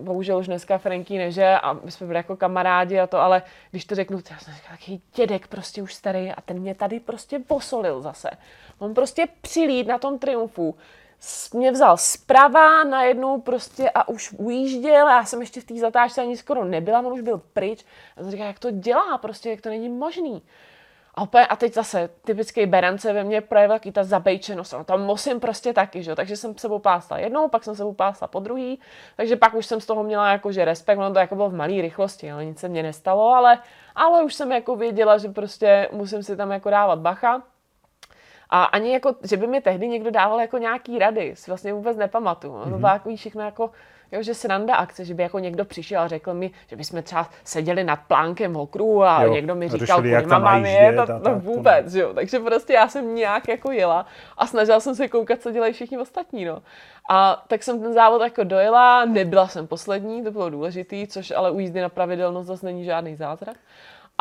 bohužel už dneska Franky neže a my jsme byli jako kamarádi a to, ale když to řeknu, já jsem říkala, taký dědek prostě už starý a ten mě tady prostě posolil zase. On prostě přilít na tom triumfu, mě vzal zprava najednou prostě a už ujížděl, já jsem ještě v té zatáčce ani skoro nebyla, on už byl pryč. A jsem říkala, jak to dělá, prostě, jak to není možný. A, opět, a teď zase typický Berence ve mně projevil taky ta zabejčenost. No, tam musím prostě taky, že? takže jsem sebou pásla jednou, pak jsem sebou pásla po druhý, takže pak už jsem z toho měla jakože respekt, ono to jako bylo v malé rychlosti, ale nic se mně nestalo, ale, ale už jsem jako věděla, že prostě musím si tam jako dávat bacha. A ani jako, že by mi tehdy někdo dával jako nějaký rady, si vlastně vůbec nepamatuju. No, mm-hmm. To bylo takový všechno jako, jo, že sranda akce, že by jako někdo přišel a řekl mi, že bychom třeba seděli nad plánkem v okru a jo, někdo mi říkal, kudy mám je, to, to, vůbec, jo. Takže prostě já jsem nějak jako jela a snažila jsem se koukat, co dělají všichni ostatní, no. A tak jsem ten závod jako dojela, nebyla jsem poslední, to bylo důležitý, což ale u jízdy na pravidelnost zase není žádný zázrak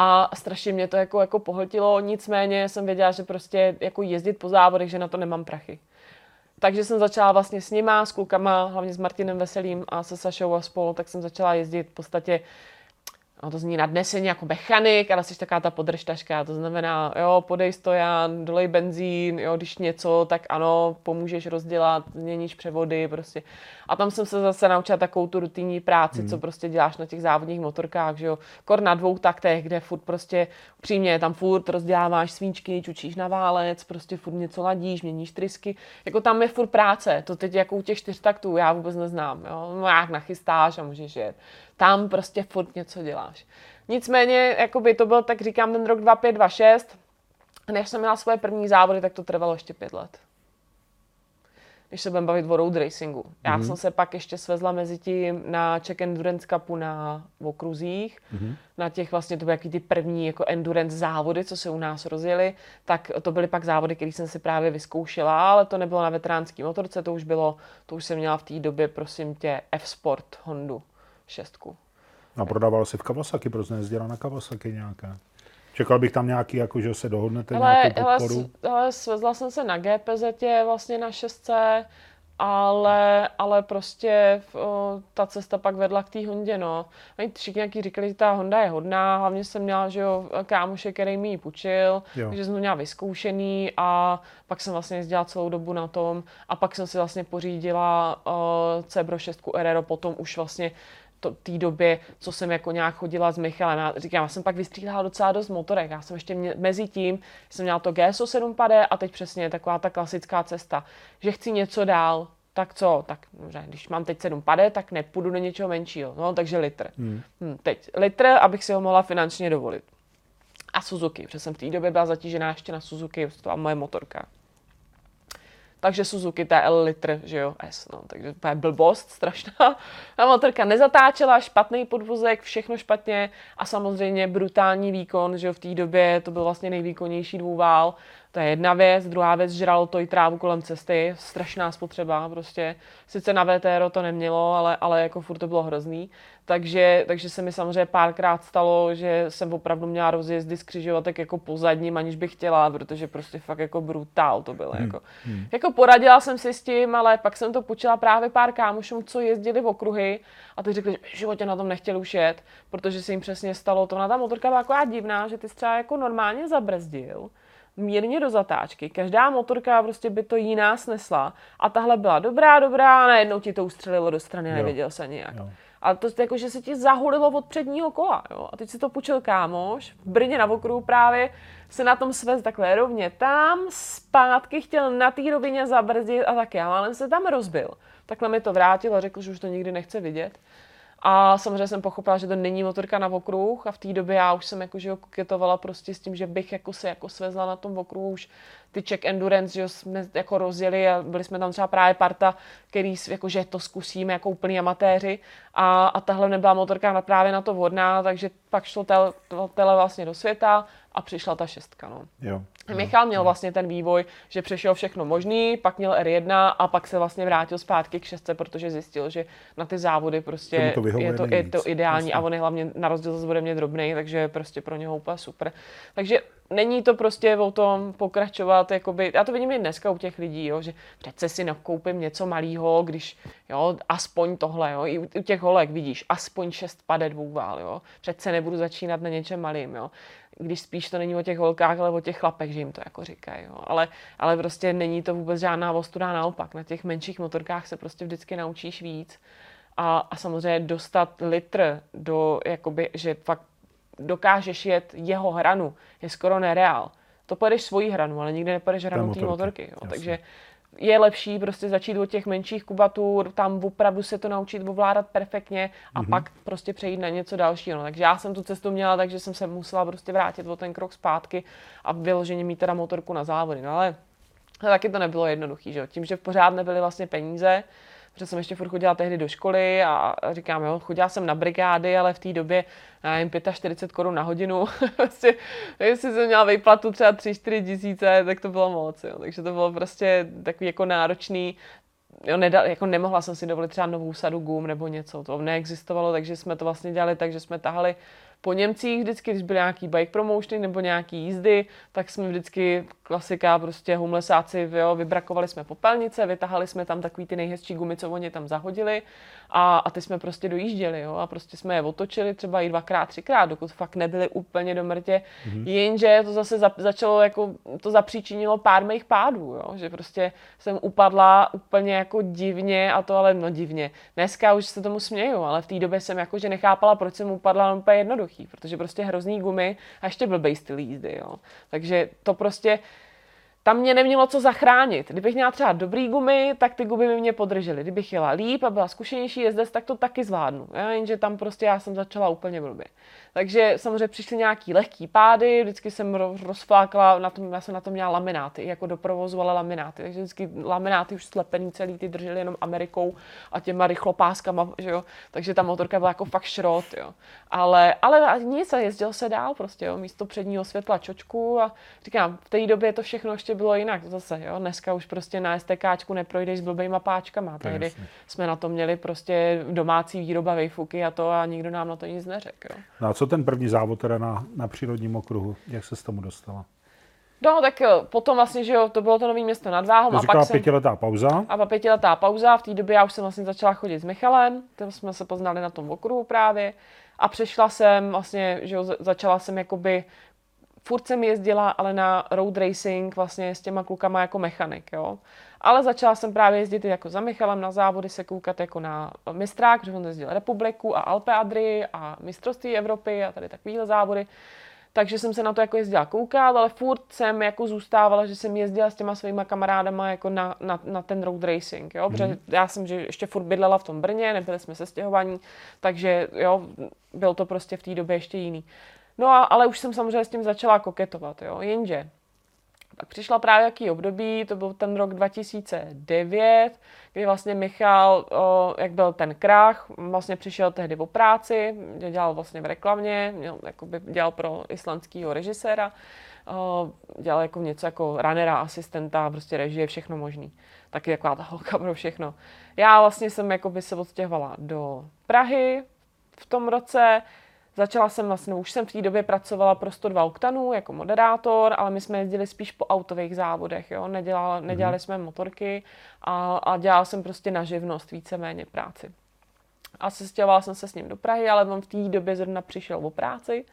a strašně mě to jako, jako pohltilo, nicméně jsem věděla, že prostě jako jezdit po závodech, že na to nemám prachy. Takže jsem začala vlastně s nima, s klukama, hlavně s Martinem Veselým a se Sašou a spolu, tak jsem začala jezdit v podstatě No to zní nadneseně jako mechanik, ale jsi taková ta podržtaška, to znamená, jo, podej stojan, dolej benzín, jo, když něco, tak ano, pomůžeš rozdělat, změníš převody, prostě. A tam jsem se zase naučila takovou tu rutinní práci, hmm. co prostě děláš na těch závodních motorkách, že jo, kor na dvou taktech, kde furt prostě, upřímně, tam furt rozděláváš svíčky, čučíš na válec, prostě furt něco ladíš, měníš trysky, jako tam je furt práce, to teď jako u těch čtyř taktů já vůbec neznám, jo, no jak nachystáš a můžeš jet tam prostě furt něco děláš. Nicméně, jakoby to byl, tak říkám, ten rok 2526, než jsem měla svoje první závody, tak to trvalo ještě pět let. Když se budeme bavit o road racingu. Já mm-hmm. jsem se pak ještě svezla mezi tím na Czech Endurance Cupu na okruzích, mm-hmm. na těch vlastně, to byly jaký ty první jako endurance závody, co se u nás rozjeli, tak to byly pak závody, které jsem si právě vyzkoušela, ale to nebylo na veteránský motorce, to už bylo, to už jsem měla v té době, prosím tě, F-Sport Hondu šestku. A prodával si v Kawasaki, proč nejezdila na Kawasaki nějaké? Čekal bych tam nějaký, jako že se dohodnete ale, nějakou podporu? Ale, ale svezla jsem se na GPZ vlastně na šestce, ale, ale prostě o, ta cesta pak vedla k té Hondě, no. A všichni nějaký říkali, že ta Honda je hodná, hlavně jsem měla, že jo, kámoše, který mi ji půjčil, jo. takže jsem to měla vyzkoušený a pak jsem vlastně jezdila celou dobu na tom a pak jsem si vlastně pořídila uh, Cebro 6 Erero, potom už vlastně té době, co jsem jako nějak chodila s Michalem. Já říkám, já jsem pak vystřídala docela dost motorek. Já jsem ještě mě, mezi tím, jsem měla to GSO 7 pade a teď přesně taková ta klasická cesta, že chci něco dál, tak co, tak dobře, když mám teď 7 pade, tak nepůjdu do něčeho menšího, no, takže litr. Hmm. Hm, teď litr, abych si ho mohla finančně dovolit. A Suzuki, protože jsem v té době byla zatížená ještě na Suzuki, to byla moje motorka takže Suzuki TL litr, že jo, S, no, takže to je blbost strašná. A motorka nezatáčela, špatný podvozek, všechno špatně a samozřejmě brutální výkon, že jo, v té době to byl vlastně nejvýkonnější dvouvál, to je jedna věc, druhá věc, žralo to i trávu kolem cesty, strašná spotřeba prostě. Sice na VTR to nemělo, ale, ale jako furt to bylo hrozný. Takže, takže se mi samozřejmě párkrát stalo, že jsem opravdu měla rozjezdy z křižovatek jako po zadním, aniž bych chtěla, protože prostě fakt jako brutál to bylo. Hmm. Jako. Hmm. jako poradila jsem si s tím, ale pak jsem to počila právě pár kámošům, co jezdili v okruhy a ty řekli, že v životě na tom nechtěli už jet, protože se jim přesně stalo to. Na ta motorka byla taková divná, že ty třeba jako normálně zabrzdil mírně do zatáčky. Každá motorka prostě by to jiná snesla. A tahle byla dobrá, dobrá a najednou ti to ustřelilo do strany a nevěděl se nějak. Jo. A to jako, že se ti zahulilo od předního kola. Jo? A teď si to půjčil kámoš, v Brně na okruhu právě se na tom svez takhle rovně tam, zpátky chtěl na té rovině zabrzdit a tak já málem se tam rozbil. Takhle mi to vrátil a řekl, že už to nikdy nechce vidět. A samozřejmě jsem pochopila, že to není motorka na okruh a v té době já už jsem jako, že koketovala prostě s tím, že bych jako se jako svezla na tom okruhu už ty Czech Endurance, že jsme jako rozjeli a byli jsme tam třeba právě parta, který jako, že to zkusíme jako úplný amatéři. A, a tahle nebyla motorka právě na to vhodná, takže pak šlo tele, tele vlastně do světa a přišla ta šestka. No. Jo. Michal měl vlastně ten vývoj, že přešel všechno možný, pak měl R1 a pak se vlastně vrátil zpátky k šestce, protože zjistil, že na ty závody prostě to je, to, je to ideální a on je hlavně na rozdíl zase bude mě drobný, takže prostě pro něho úplně super. Takže není to prostě o tom pokračovat, jakoby, já to vidím i dneska u těch lidí, jo, že přece si nakoupím něco malého, když, jo, aspoň tohle, jo, i u těch holek vidíš, aspoň šest pade dvouvál, jo, přece nebudu začínat na něčem malým, jo, když spíš to není o těch holkách, ale o těch chlapech, že jim to jako říkají, jo, ale, ale prostě není to vůbec žádná ostuda, naopak, na těch menších motorkách se prostě vždycky naučíš víc a, a samozřejmě dostat litr do, jakoby, že fakt dokážeš jet jeho hranu, je skoro nereál. To pojedeš svoji hranu, ale nikdy nepojedeš hranu té motorky. Jo. Takže je lepší prostě začít od těch menších kubatů, tam opravdu se to naučit ovládat perfektně a mm-hmm. pak prostě přejít na něco dalšího. No, takže já jsem tu cestu měla, takže jsem se musela prostě vrátit o ten krok zpátky a vyloženě mít teda motorku na závody. No ale taky to nebylo jednoduché, že Tím, že pořád nebyly vlastně peníze, protože jsem ještě furt chodila tehdy do školy a říkám, jo, chodila jsem na brigády, ale v té době, nevím, 45 korun na hodinu, prostě, jestli jsem měla výplatu třeba 3-4 tisíce, tak to bylo moc, jo. takže to bylo prostě takový jako náročný, jo, nedal, jako nemohla jsem si dovolit třeba novou sadu gum nebo něco, to neexistovalo, takže jsme to vlastně dělali tak, že jsme tahali po Němcích vždycky, když byly nějaký bike promotiony nebo nějaký jízdy, tak jsme vždycky klasika, prostě humlesáci, jo, vybrakovali jsme popelnice, vytahali jsme tam takový ty nejhezčí gumy, co oni tam zahodili a, a ty jsme prostě dojížděli, jo, a prostě jsme je otočili třeba i dvakrát, třikrát, dokud fakt nebyli úplně do mrtě, mm-hmm. jenže to zase za, začalo jako, to zapříčinilo pár mých pádů, jo, že prostě jsem upadla úplně jako divně a to ale no divně. Dneska už se tomu směju, ale v té době jsem jako, že nechápala, proč jsem upadla, úplně jednoduchý, protože prostě hrozný gumy a ještě blbej styl jízdy, jo. Takže to prostě, tam mě nemělo co zachránit. Kdybych měla třeba dobrý gumy, tak ty gumy mi mě podržely. Kdybych jela líp a byla zkušenější jezdec, tak to taky zvládnu. Ja, jenže tam prostě já jsem začala úplně blbě. Takže samozřejmě přišly nějaký lehký pády, vždycky jsem rozflákala, na tom, já jsem na tom měla lamináty, jako do provozu, ale lamináty. Takže vždycky lamináty už slepený celý, ty držely jenom Amerikou a těma rychlopáskama, že jo. Takže ta motorka byla jako fakt šrot, jo. Ale, ale nic, a jezdil se dál prostě, jo. Místo předního světla čočku a říkám, v té době to všechno ještě bylo jinak zase, jo. Dneska už prostě na STKčku neprojdeš s blbýma páčkama. Tehdy jsme na to měli prostě domácí výroba vejfuky a to a nikdo nám na to nic neřekl. No a co ten první závod teda na, na přírodním okruhu? Jak se s tomu dostala? No, tak potom vlastně, že jo, to bylo to nový město nad Váhom. a pak jsem, pětiletá pauza. A pak pětiletá pauza, v té době já už jsem vlastně začala chodit s Michalem, tam jsme se poznali na tom okruhu právě. A přešla jsem vlastně, že jo, začala jsem jakoby, furt jsem jezdila, ale na road racing vlastně s těma klukama jako mechanik, jo. Ale začala jsem právě jezdit jako za Michalem na závody, se koukat jako na mistrák, protože on jezdil republiku a Alpe Adry a mistrovství Evropy a tady takovýhle závody. Takže jsem se na to jako jezdila koukat, ale furt jsem jako zůstávala, že jsem jezdila s těma svýma kamarádama jako na, na, na ten road racing, jo, mm. protože já jsem že ještě furt bydlela v tom Brně, nebyli jsme se stěhovaní, takže jo, byl to prostě v té době ještě jiný. No a, ale už jsem samozřejmě s tím začala koketovat, jo, jenže pak přišla právě jaký období, to byl ten rok 2009, kdy vlastně Michal, o, jak byl ten krach, vlastně přišel tehdy o práci, dělal vlastně v reklamě, měl, jakoby, dělal pro islandského režiséra, o, dělal jako něco jako runnera, asistenta, prostě režie, všechno možný. Taky taková ta holka pro všechno. Já vlastně jsem jakoby se odstěhovala do Prahy v tom roce, Začala jsem vlastně, už jsem v té době pracovala pro 102 oktanů jako moderátor, ale my jsme jezdili spíš po autových závodech, jo? Nedělala, nedělali mm-hmm. jsme motorky a, a dělala jsem prostě na živnost víceméně práci. A sestěhovala jsem se s ním do Prahy, ale on v té době zrovna přišel o práci,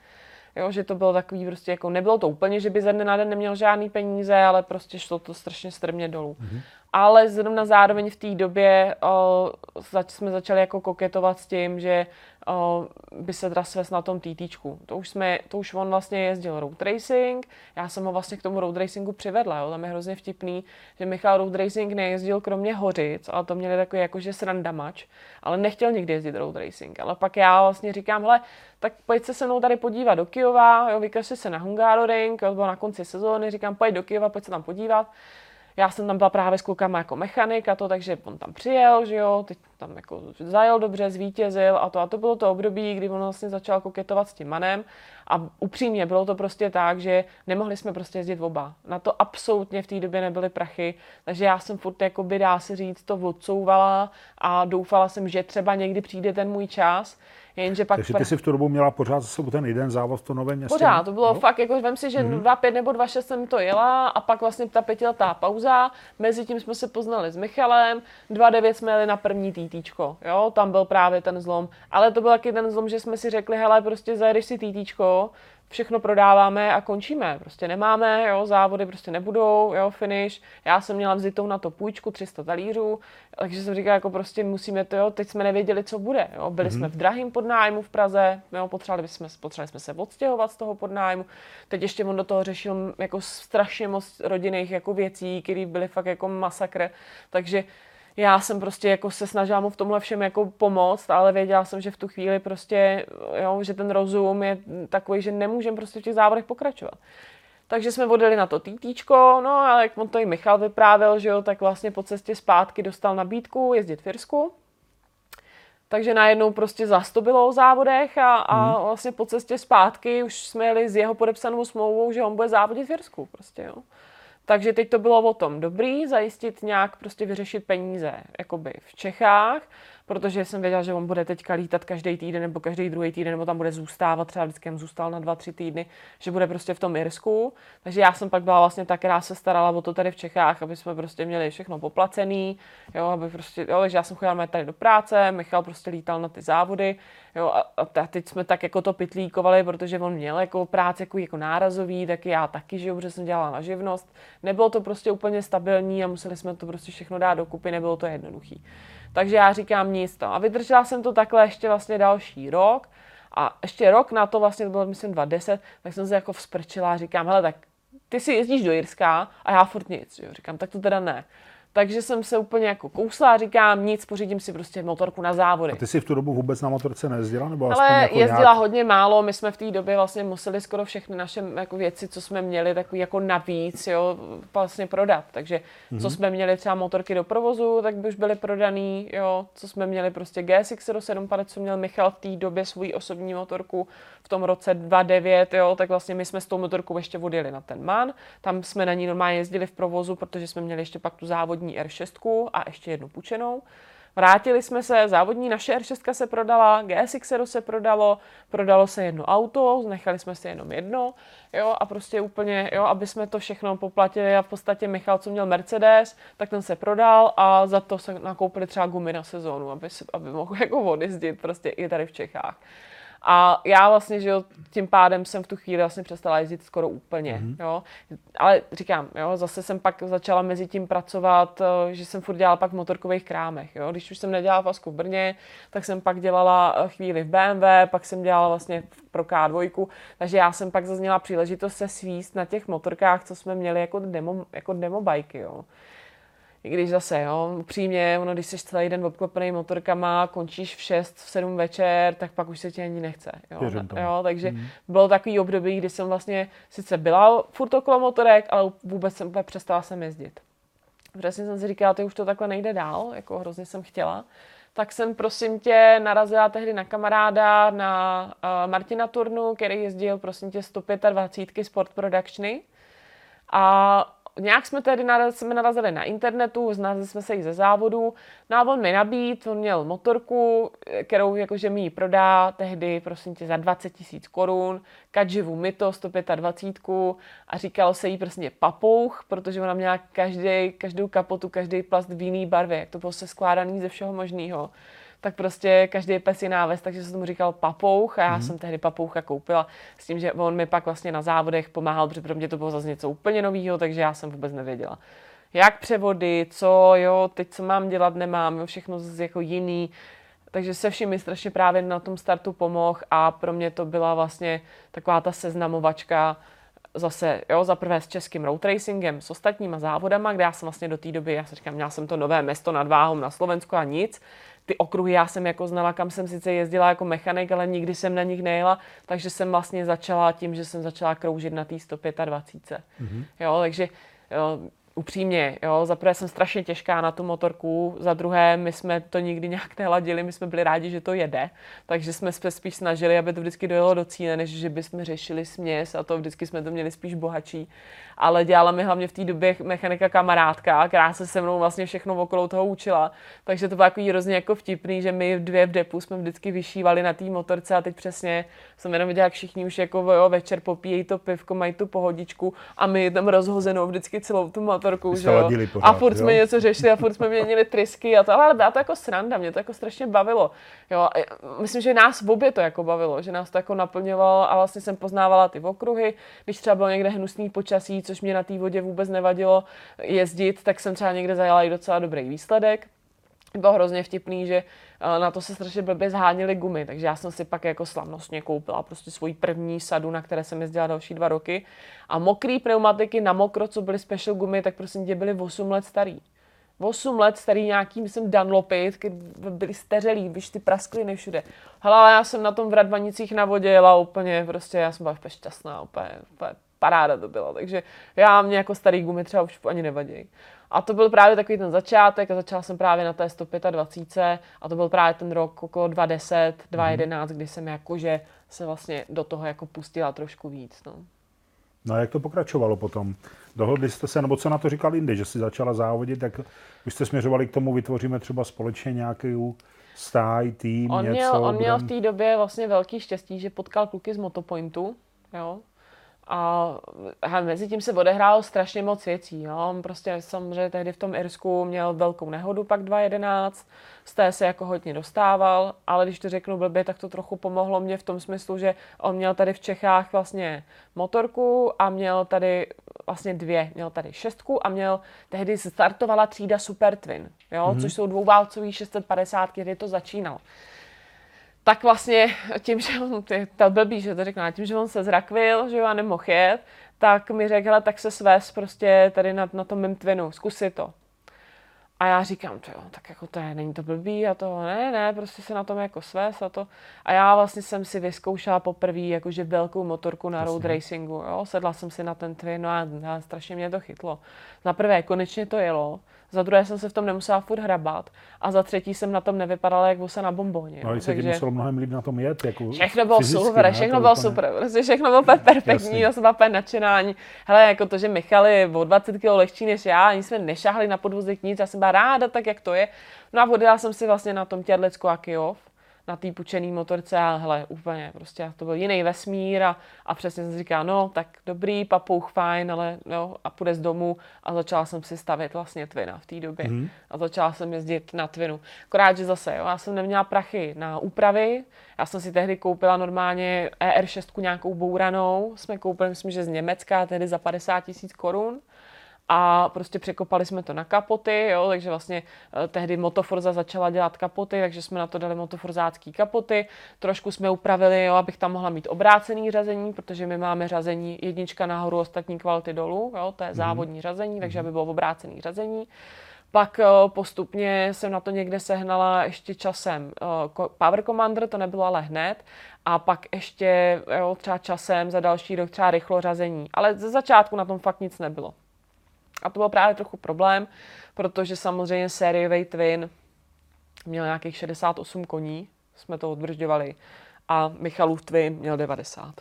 jo? že to bylo takový prostě jako, nebylo to úplně, že by ze dne na den neměl žádný peníze, ale prostě šlo to strašně strmě dolů. Mm-hmm. Ale zrovna zároveň v té době o, zač, jsme začali jako koketovat s tím, že o, by se teda svést na tom TTčku. To už, jsme, to už on vlastně jezdil road racing, já jsem ho vlastně k tomu road racingu přivedla, jo. tam je hrozně vtipný, že Michal road racing nejezdil kromě Hořic, ale to měli takový jakože srandamač, ale nechtěl nikdy jezdit road racing. Ale pak já vlastně říkám, hele, tak pojď se se mnou tady podívat do Kyjova, jo, vykaž se na Hungaroring, jo, bylo na konci sezóny, říkám, pojď do Kyjova, pojď se tam podívat já jsem tam byla právě s klukama jako mechanik a to, takže on tam přijel, že jo, teď tam jako zajel dobře, zvítězil a to. A to bylo to období, kdy on vlastně začal koketovat s tím manem a upřímně bylo to prostě tak, že nemohli jsme prostě jezdit oba. Na to absolutně v té době nebyly prachy, takže já jsem furt, jako by dá se říct, to odsouvala a doufala jsem, že třeba někdy přijde ten můj čas. Jenže pak Takže ty jsi v tu dobu měla pořád za sebou ten jeden závod v to novém městě? Pořád, to bylo no? fakt, jako vem si, že mm-hmm. 2,5 nebo 2,6 jsem to jela a pak vlastně ta pětiletá pauza, mezi tím jsme se poznali s Michalem, 2,9 jsme jeli na první TTčko, jo, tam byl právě ten zlom, ale to byl taky ten zlom, že jsme si řekli, hele, prostě zajedeš si TTčko, všechno prodáváme a končíme. Prostě nemáme, jo, závody prostě nebudou, jo, finish. Já jsem měla vzitou na to půjčku 300 talířů, takže jsem říkala, jako prostě musíme to, jo, teď jsme nevěděli, co bude, jo. Byli mm-hmm. jsme v drahém podnájmu v Praze, jo, potřebovali jsme, potřebovali jsme se odstěhovat z toho podnájmu. Teď ještě on do toho řešil jako strašně moc rodinných jako věcí, které byly fakt jako masakr, takže já jsem prostě jako se snažila mu v tomhle všem jako pomoct, ale věděla jsem, že v tu chvíli prostě, jo, že ten rozum je takový, že nemůžeme prostě v těch závodech pokračovat. Takže jsme odjeli na to TTčko, no a jak on to i Michal vyprávěl, že jo, tak vlastně po cestě zpátky dostal nabídku jezdit v Irsku. Takže najednou prostě zas to bylo o závodech a, a mm. vlastně po cestě zpátky už jsme jeli s jeho podepsanou smlouvou, že on bude závodit v Irsku prostě, jo. Takže teď to bylo o tom dobrý, zajistit nějak prostě vyřešit peníze jakoby v Čechách, protože jsem věděla, že on bude teďka lítat každý týden nebo každý druhý týden, nebo tam bude zůstávat, třeba vždycky zůstal na dva, tři týdny, že bude prostě v tom Irsku. Takže já jsem pak byla vlastně ta, která se starala o to tady v Čechách, aby jsme prostě měli všechno poplacený, jo, aby prostě, jo, takže já jsem chodila tady do práce, Michal prostě lítal na ty závody, jo, a, a teď jsme tak jako to pitlíkovali, protože on měl jako práce jako, jako nárazový, tak já taky, že jo, protože jsem dělala na živnost. Nebylo to prostě úplně stabilní a museli jsme to prostě všechno dát dokupy, nebylo to jednoduchý. Takže já říkám nic tam. A vydržela jsem to takhle ještě vlastně další rok. A ještě rok na to vlastně to bylo, myslím, 2010, tak jsem se jako vzprčila a říkám, hele, tak ty si jezdíš do Jirska a já furt nic. Jo. Říkám, tak to teda ne. Takže jsem se úplně jako kousla a říkám, nic, pořídím si prostě motorku na závody. A ty si v tu dobu vůbec na motorce nejezdila? Nebo Ale jako jezdila nějak... hodně málo, my jsme v té době vlastně museli skoro všechny naše jako věci, co jsme měli, takový jako navíc, jo, vlastně prodat. Takže mm-hmm. co jsme měli třeba motorky do provozu, tak by už byly prodaný, jo, co jsme měli prostě GSX 750, co měl Michal v té době svůj osobní motorku v tom roce 2009, jo, tak vlastně my jsme s tou motorkou ještě odjeli na ten MAN, tam jsme na ní normálně jezdili v provozu, protože jsme měli ještě pak tu závodní závodní R6 a ještě jednu půjčenou. Vrátili jsme se, závodní naše R6 se prodala, GSX se prodalo, prodalo se jedno auto, nechali jsme si jenom jedno, jo, a prostě úplně, jo, aby jsme to všechno poplatili a v podstatě Michal, co měl Mercedes, tak ten se prodal a za to se nakoupili třeba gumy na sezónu, aby, aby mohl jako odjezdit prostě i tady v Čechách. A já vlastně, že jo, tím pádem jsem v tu chvíli vlastně přestala jezdit skoro úplně, mm-hmm. jo. Ale říkám, jo, zase jsem pak začala mezi tím pracovat, eh, že jsem furt dělala pak v motorkových krámech, jo. Když už jsem nedělala v Asku v Brně, tak jsem pak dělala eh, chvíli v BMW, pak jsem dělala vlastně pro K2, takže já jsem pak zazněla příležitost se svíst na těch motorkách, co jsme měli jako demo, jako demo bajky, jo. I když zase, jo, upřímně, ono, když jsi celý den obklopený motorkama, končíš v 6, v 7 večer, tak pak už se ti ani nechce. Jo, jo takže mm. bylo takový období, kdy jsem vlastně sice byla furt okolo motorek, ale vůbec jsem úplně přestala sem jezdit. Přesně jsem si říkala, ty už to takhle nejde dál, jako hrozně jsem chtěla. Tak jsem prosím tě narazila tehdy na kamaráda, na uh, Martina Turnu, který jezdil prosím tě 125 Sport Productiony. A nějak jsme tedy naraz, narazili na internetu, znali jsme se i ze závodu, no a on mi nabít, on měl motorku, kterou jakože mi ji prodá tehdy, prosím tě, za 20 tisíc korun, Kadživu Mito 125 a říkalo se jí prostě papouch, protože ona měla každý, každou kapotu, každý plast v jiný barvě, jak to bylo se skládaný ze všeho možného tak prostě každý pes je náves, takže se tomu říkal papouch a já mm. jsem tehdy papoucha koupila s tím, že on mi pak vlastně na závodech pomáhal, protože pro mě to bylo zase něco úplně nového, takže já jsem vůbec nevěděla. jak převody, co, jo, teď co mám dělat, nemám, jo, všechno jako jiný. Takže se vším mi strašně právě na tom startu pomohl a pro mě to byla vlastně taková ta seznamovačka, zase, jo, za prvé s českým road racingem, s ostatníma závodama, kde já jsem vlastně do té doby, já se říkám, měla jsem to nové město nad váhou na Slovensku a nic. Ty okruhy já jsem jako znala, kam jsem sice jezdila jako mechanik, ale nikdy jsem na nich nejela, takže jsem vlastně začala tím, že jsem začala kroužit na té 125. Mm-hmm. Jo, takže jo, upřímně, jo, za prvé jsem strašně těžká na tu motorku, za druhé my jsme to nikdy nějak neladili, my jsme byli rádi, že to jede, takže jsme se spíš snažili, aby to vždycky dojelo do cíle, než že bychom řešili směs a to vždycky jsme to měli spíš bohatší. Ale dělala mi hlavně v té době mechanika kamarádka, která se se mnou vlastně všechno okolo toho učila, takže to bylo jako hrozně jako vtipný, že my dvě v depu jsme vždycky vyšívali na té motorce a teď přesně jsem jenom viděla, jak všichni už jako jo, večer popíjejí to pivko, mají tu pohodičku a my tam rozhozenou vždycky celou tu motorku motorku, že jo? Pořád, a furt jo? jsme něco řešili a furt jsme měnili trysky a to, ale byla to jako sranda, mě to jako strašně bavilo. Jo, myslím, že nás v obě to jako bavilo, že nás to jako naplňovalo a vlastně jsem poznávala ty okruhy, když třeba bylo někde hnusný počasí, což mě na té vodě vůbec nevadilo jezdit, tak jsem třeba někde zajela i docela dobrý výsledek bylo hrozně vtipný, že eh, na to se strašně blbě zháněly gumy, takže já jsem si pak jako slavnostně koupila prostě svoji první sadu, na které jsem jezdila další dva roky. A mokrý pneumatiky na mokro, co byly special gumy, tak prosím tě byly 8 let starý. 8 let starý nějaký, myslím, Dunlopy, byly steřelý, víš, ty praskliny všude. Hele, já jsem na tom v Radvanicích na vodě jela úplně, prostě já jsem byla úplně šťastná, úplně, úplně paráda to byla, takže já mě jako starý gumy třeba už ani nevadí. A to byl právě takový ten začátek a začala jsem právě na té 125 a to byl právě ten rok okolo 2010, 2011, mm. kdy jsem jakože se vlastně do toho jako pustila trošku víc. No. No a jak to pokračovalo potom? Dohodli jste se, nebo co na to říkal Indy, že si začala závodit, tak už jste směřovali k tomu, vytvoříme třeba společně nějaký stáj, tým, on něco? Měl, on budem... měl v té době vlastně velký štěstí, že potkal kluky z Motopointu, jo, a, a mezi tím se odehrálo strašně moc věcí. Jo. On prostě samozřejmě tehdy v tom Irsku měl velkou nehodu, pak 2.11, z té se jako hodně dostával, ale když to řeknu blbě, tak to trochu pomohlo mě v tom smyslu, že on měl tady v Čechách vlastně motorku a měl tady vlastně dvě. Měl tady šestku a měl, tehdy startovala třída Super Twin, jo, mm-hmm. což jsou dvouválcový 650, kdy to začínal tak vlastně tím, že on, je to blbý, že to řeknu, tím, že on se zrakvil, že jo, a nemohl jet, tak mi řekl, hele, tak se svést prostě tady na, na tom mým twinu, zkusi to. A já říkám, to jo, tak jako to je, není to blbý a to, ne, ne, prostě se na tom jako svést a to. A já vlastně jsem si vyzkoušela poprvé jakože velkou motorku na road racingu, jo, sedla jsem si na ten twin, no a, a strašně mě to chytlo. Za prvé, konečně to jelo, za druhé jsem se v tom nemusela furt hrabat a za třetí jsem na tom nevypadala jak vosa na bomboně. No, se Takže... muselo mnohem líp na tom jet. Jako všechno bylo fyzicky, super, ne? všechno bylo úplně... super, prostě všechno bylo perfektní, já jsem byla úplně nadšenání. Hele, jako to, že Michal je o 20 kg lehčí než já, ani jsme nešahli na podvozek nic, já jsem byla ráda tak, jak to je. No a odjela jsem si vlastně na tom Těrlecku a Kyjov na té pučený motorce a hele, úplně prostě to byl jiný vesmír a, a přesně jsem říkala, no tak dobrý, papouch fajn, ale no a půjde z domu a začala jsem si stavět vlastně Twina v té době mm. a začala jsem jezdit na Twinu. Akorát, že zase, jo, já jsem neměla prachy na úpravy, já jsem si tehdy koupila normálně ER6 nějakou bouranou, jsme koupili, myslím, že z Německa, tehdy za 50 tisíc korun a prostě překopali jsme to na kapoty, jo, takže vlastně eh, tehdy Motoforza začala dělat kapoty, takže jsme na to dali motoforzácký kapoty, trošku jsme upravili, jo, abych tam mohla mít obrácený řazení, protože my máme řazení jednička nahoru, ostatní kvality dolů, jo, to je mm. závodní řazení, takže mhm. aby bylo obrácený řazení. Pak eh, postupně jsem na to někde sehnala ještě časem eh, Power Commander, to nebylo ale hned, a pak ještě jo, třeba časem za další rok třeba rychlo řazení. Ale ze začátku na tom fakt nic nebylo. A to byl právě trochu problém, protože samozřejmě sériový Twin měl nějakých 68 koní, jsme to odbržďovali, a Michalův Twin měl 90.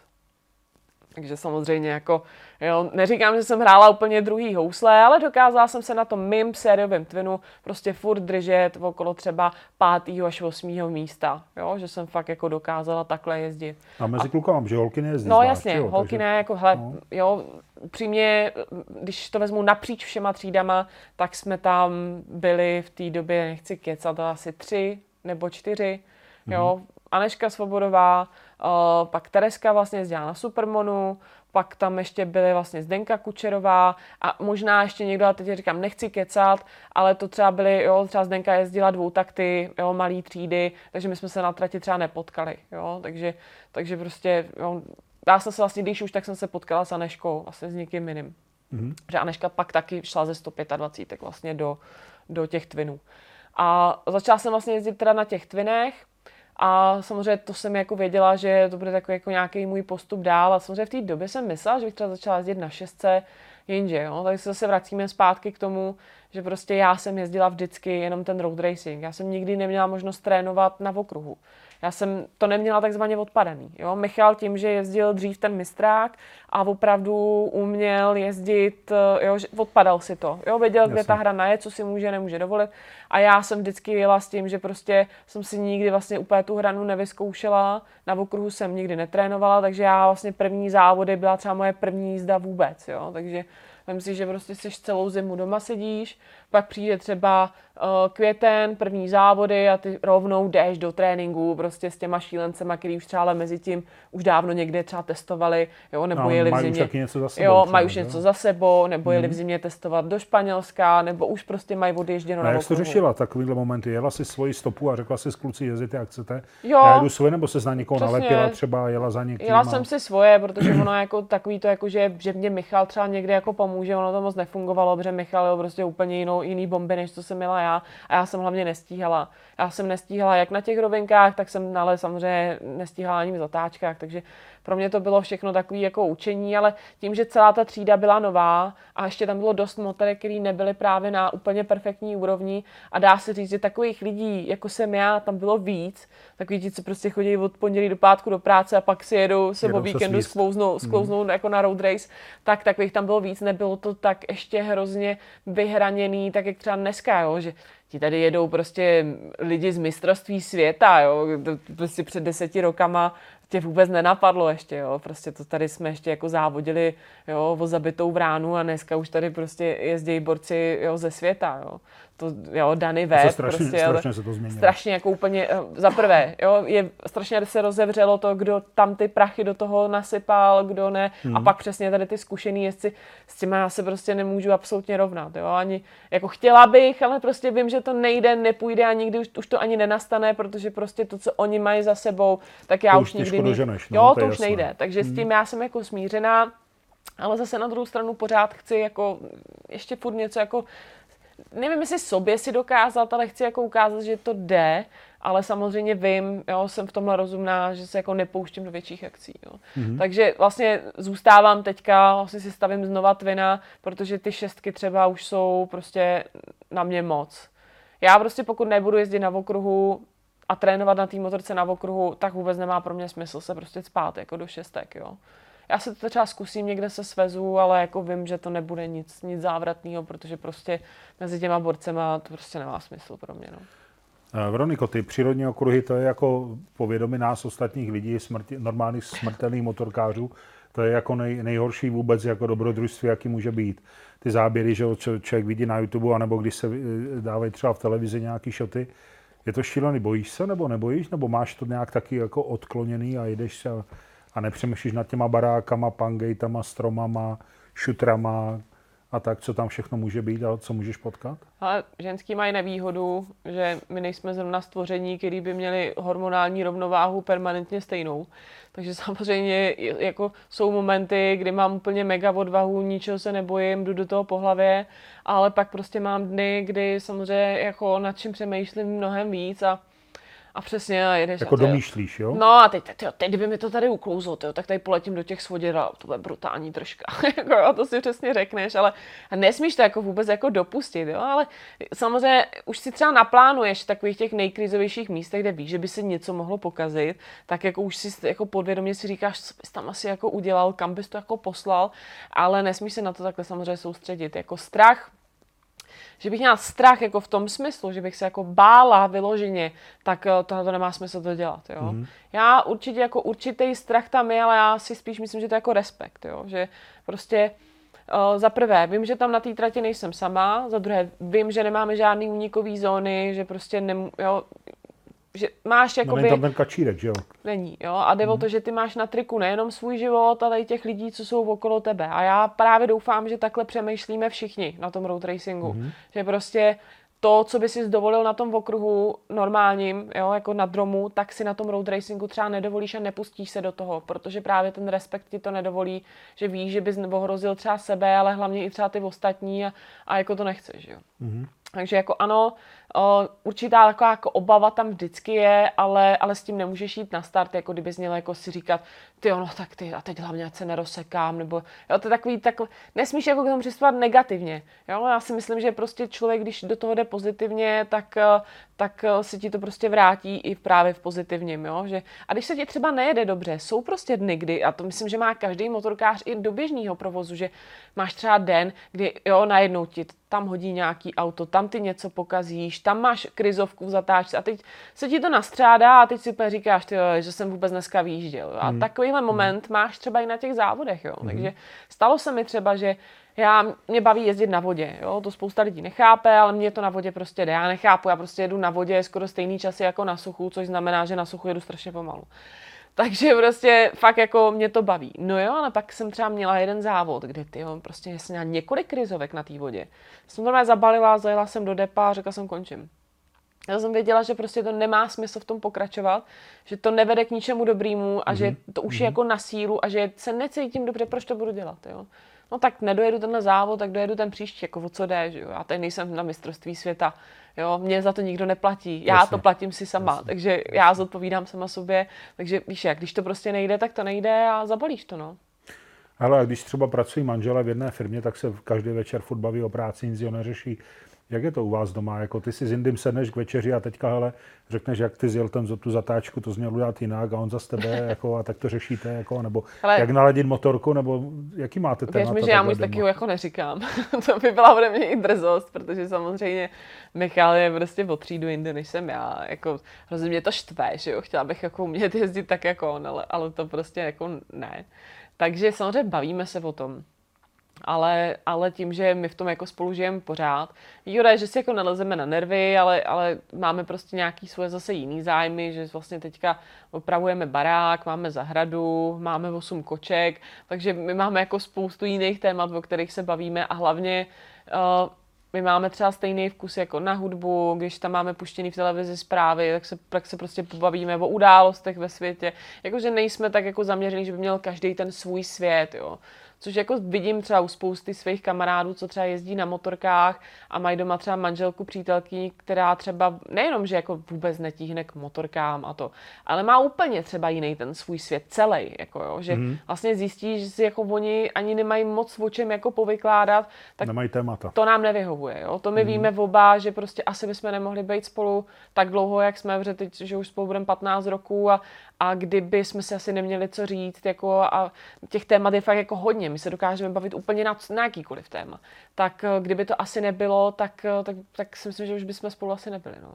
Takže samozřejmě jako, jo, neříkám, že jsem hrála úplně druhý housle, ale dokázala jsem se na tom mým sériovém twinu prostě furt držet v okolo třeba pátého až osmého místa, jo, že jsem fakt jako dokázala takhle jezdit. A mezi klukama, že holky nejezdí No zvlášť, jasně, jo, holky takže... ne, jako hele, no. jo, upřímně, když to vezmu napříč všema třídama, tak jsme tam byli v té době, nechci kecat, asi tři nebo čtyři, jo, mm-hmm. Aneška Svobodová, uh, pak Tereska vlastně jezdila na Supermonu, pak tam ještě byly vlastně Zdenka Kučerová a možná ještě někdo, a teď říkám, nechci kecat, ale to třeba byly, jo, třeba Zdenka jezdila dvou takty, jo, malý třídy, takže my jsme se na trati třeba nepotkali, jo, takže, takže prostě, jo, já jsem se vlastně, když už, tak jsem se potkala s Aneškou, vlastně s někým jiným. Mm-hmm. Že Aneška pak taky šla ze 125 vlastně do, do těch twinů. A začala jsem vlastně jezdit teda na těch twinech, a samozřejmě to jsem jako věděla, že to bude takový jako nějaký můj postup dál. A samozřejmě v té době jsem myslela, že bych třeba začala jezdit na šestce, jinže, jo. Tak se zase vracíme zpátky k tomu, že prostě já jsem jezdila vždycky jenom ten road racing. Já jsem nikdy neměla možnost trénovat na okruhu. Já jsem to neměla takzvaně odpadaný. Jo? Michal tím, že jezdil dřív ten mistrák a opravdu uměl jezdit, eh, jo, že odpadal si to. Jo? Věděl, Jasně. kde ta hra je, co si může, nemůže dovolit. A já jsem vždycky jela s tím, že prostě jsem si nikdy vlastně úplně tu hranu nevyzkoušela. Na okruhu jsem nikdy netrénovala, takže já vlastně první závody byla třeba moje první jízda vůbec. Jo? Takže Vem si, že prostě jsi celou zimu doma sedíš, pak přijde třeba květen, první závody a ty rovnou jdeš do tréninku prostě s těma šílencema, který už třeba mezi tím už dávno někde třeba testovali, jo, nebo no, jeli v zimě. Už něco za sebou, jo, třeba, mají už něco za sebou, nebo jeli mm. v mhm. zimě testovat do Španělska, nebo už prostě mají odježděno na jak jsi to řešila takovýhle momenty? Jela si svoji stopu a řekla si s kluci jezdit, jak chcete? Jo. Já jdu svoje, nebo se na někoho Přesně. nalepila třeba, jela za někým? Jela a... jsem si svoje, protože ono jako takový to, jako, že, že mě Michal třeba někde jako pomůže, ono to moc nefungovalo, protože Michal je prostě úplně jinou, jiný bomby, než co jsem měla já. A já jsem hlavně nestíhala. Já jsem nestíhala jak na těch rovinkách, tak jsem ale samozřejmě nestíhala ani v zatáčkách, takže pro mě to bylo všechno takové jako učení, ale tím, že celá ta třída byla nová a ještě tam bylo dost motorek, který nebyly právě na úplně perfektní úrovni a dá se říct, že takových lidí, jako jsem já, tam bylo víc, takový ti, co prostě chodí od pondělí do pátku do práce a pak si jedou se o víkendu sklouznou, sklouznou mm. jako na road race, tak takových tam bylo víc, nebylo to tak ještě hrozně vyhraněný, tak jak třeba dneska, jo, že ti tady jedou prostě lidi z mistrovství světa, jo, prostě před deseti rokama tě vůbec nenapadlo ještě, jo, prostě to tady jsme ještě jako závodili, jo, o zabitou bránu a dneska už tady prostě jezdí borci, jo, ze světa, jo to, jo, Dany Web, strašně, prostě, strašně se to změnilo. Strašně jako úplně, eh, za prvé, jo, je, strašně se rozevřelo to, kdo tam ty prachy do toho nasypal, kdo ne, hmm. a mhm. pak přesně tady ty zkušený jezdci, s těma já se prostě nemůžu absolutně rovnat, jo, ani, jako chtěla bych, ale prostě vím, že to nejde, nepůjde a nikdy už, už to ani nenastane, protože prostě to, co oni mají za sebou, tak já to už nikdy, doženeš, no, jo, to, to už jasné. nejde, takže hmm. s tím já jsem jako smířená, ale zase na druhou stranu pořád chci jako ještě furt něco jako nevím, jestli sobě si dokázat, ale chci jako ukázat, že to jde, ale samozřejmě vím, jo, jsem v tomhle rozumná, že se jako nepouštím do větších akcí. Jo. Mm-hmm. Takže vlastně zůstávám teďka, vlastně si stavím znova Twina, protože ty šestky třeba už jsou prostě na mě moc. Já prostě pokud nebudu jezdit na okruhu a trénovat na té motorce na okruhu, tak vůbec nemá pro mě smysl se prostě spát jako do šestek. Jo. Já se to třeba zkusím někde se svezu, ale jako vím, že to nebude nic, nic závratného, protože prostě mezi těma borcema to prostě nemá smysl pro mě. No. Eh, Veroniko, ty přírodní okruhy, to je jako povědomí nás ostatních lidí, smrti, normálních smrtelných motorkářů, to je jako nej, nejhorší vůbec jako dobrodružství, jaký může být. Ty záběry, že člověk vidí na YouTube, anebo když se eh, dávají třeba v televizi nějaký šoty, je to šílený, bojíš se nebo nebojíš, nebo máš to nějak taky jako odkloněný a jdeš se a nepřemýšlíš nad těma barákama, pangejtama, stromama, šutrama a tak, co tam všechno může být a co můžeš potkat? Ale ženský mají nevýhodu, že my nejsme zrovna stvoření, který by měli hormonální rovnováhu permanentně stejnou. Takže samozřejmě jako jsou momenty, kdy mám úplně mega odvahu, ničeho se nebojím, jdu do toho po hlavě, ale pak prostě mám dny, kdy samozřejmě jako nad čím přemýšlím mnohem víc a a přesně, a jedeš. Jako a domýšlíš, jo? No a teď, teď, teď, kdyby mi to tady uklouzlo, tyjo, tak tady poletím do těch svodě a to bude brutální držka. jako, jo, to si přesně řekneš, ale nesmíš to jako vůbec jako dopustit, jo? ale samozřejmě už si třeba naplánuješ v takových těch nejkrizovějších místech, kde víš, že by se něco mohlo pokazit, tak jako už si jako podvědomě si říkáš, co bys tam asi jako udělal, kam bys to jako poslal, ale nesmíš se na to takhle samozřejmě soustředit. Jako strach že bych měla strach jako v tom smyslu, že bych se jako bála vyloženě, tak eh, tohle to nemá smysl to dělat, jo. Mm-hmm. Já určitě jako určitý strach tam je, ale já si spíš myslím, že to je jako respekt, jo, že prostě Uh, za prvé, vím, že tam na té trati nejsem sama, za druhé, vím, že nemáme žádný únikový zóny, že prostě nem, jo, že máš jakoby... No není tam ten kačírek, že jo? Není, jo. A jde mm. o to, že ty máš na triku nejenom svůj život, ale i těch lidí, co jsou okolo tebe. A já právě doufám, že takhle přemýšlíme všichni na tom road racingu. Mm. Že prostě to, co by si dovolil na tom okruhu normálním, jo, jako na dromu, tak si na tom road racingu třeba nedovolíš a nepustíš se do toho, protože právě ten respekt ti to nedovolí, že víš, že bys ohrozil třeba sebe, ale hlavně i třeba ty ostatní a, a jako to nechceš, jo. Mm-hmm. Takže jako ano, určitá taková jako obava tam vždycky je, ale, ale s tím nemůžeš jít na start, jako kdyby měl jako si říkat, ty ono, tak ty a teď hlavně se nerosekám, nebo jo, to je takový, tak, nesmíš jako k tomu přistupovat negativně, jo, já si myslím, že prostě člověk, když do toho jde pozitivně, tak, tak se ti to prostě vrátí i právě v pozitivním, jo, že a když se ti třeba nejede dobře, jsou prostě dny, kdy, a to myslím, že má každý motorkář i do běžného provozu, že máš třeba den, kdy jo, najednou ti tam hodí nějaký auto, tam ty něco pokazíš, tam máš krizovku v zatáčce a teď se ti to nastřádá a teď si úplně říkáš, ty, že jsem vůbec dneska výjížděl. A hmm. takovýhle hmm. moment máš třeba i na těch závodech. Jo. Hmm. Takže stalo se mi třeba, že já, mě baví jezdit na vodě, jo? to spousta lidí nechápe, ale mě to na vodě prostě jde. Já nechápu, já prostě jedu na vodě skoro stejný časy jako na suchu, což znamená, že na suchu jedu strašně pomalu. Takže prostě fakt jako mě to baví. No jo, ale pak jsem třeba měla jeden závod, kde ty jo, prostě jsem měla několik krizovek na té vodě. Jsem normálně zabalila, zajela jsem do depa a řekla jsem končím. Já jsem věděla, že prostě to nemá smysl v tom pokračovat, že to nevede k ničemu dobrému a mm-hmm. že mhm. to už mm-hmm. je mhm. jako na sílu a že se necítím dobře, proč to budu dělat. Jo? No tak nedojedu tenhle závod, tak dojedu ten příští, jako o co jde, že jo? Já tady nejsem na mistrovství světa, jo, mě za to nikdo neplatí, já Jasně. to platím si sama, Jasně. takže já zodpovídám sama sobě, takže víš jak, když to prostě nejde, tak to nejde a zabalíš to, no. Ale když třeba pracují manžele v jedné firmě, tak se každý večer furt baví o práci, nic neřeší. Jak je to u vás doma? Jako ty si s Indym sedneš k večeři a teďka hele, řekneš, jak ty zjel ten, tu zatáčku, to změl udělat jinak a on za tebe, jako, a tak to řešíte, jako, nebo hele, jak naladit motorku, nebo jaký máte témata? Věř mi, že já mu taky jako neříkám. to by byla ode mě i drzost, protože samozřejmě Michal je prostě o třídu jinde, než jsem já. Jako, hrozně mě to štve, že jo, chtěla bych jako umět jezdit tak jako on, ale, ale to prostě jako ne. Takže samozřejmě bavíme se o tom ale, ale tím, že my v tom jako spolu žijeme pořád. Výhoda je, že si jako nalezeme na nervy, ale, ale máme prostě nějaký svoje zase jiný zájmy, že vlastně teďka opravujeme barák, máme zahradu, máme 8 koček, takže my máme jako spoustu jiných témat, o kterých se bavíme a hlavně uh, my máme třeba stejný vkus jako na hudbu, když tam máme puštěný v televizi zprávy, tak se, tak se prostě pobavíme o událostech ve světě. Jakože nejsme tak jako zaměření, že by měl každý ten svůj svět, jo. Což jako vidím třeba u spousty svých kamarádů, co třeba jezdí na motorkách a mají doma třeba manželku, přítelkyni, která třeba nejenom, že jako vůbec netíhne k motorkám a to, ale má úplně třeba jiný ten svůj svět celý, jako jo, že mm-hmm. vlastně zjistí, že si jako oni ani nemají moc o čem jako povykládat, tak nemají témata. to nám nevyhovuje, jo. To my mm-hmm. víme v oba, že prostě asi bychom nemohli být spolu tak dlouho, jak jsme, protože teď, že už spolu budeme 15 roků a, a kdyby jsme si asi neměli co říct, jako a těch témat je fakt jako hodně, my se dokážeme bavit úplně na, na jakýkoliv téma. Tak eh, kdyby to asi nebylo, tak, eh, tak, tak si myslím, že už bychom spolu asi nebyli. No.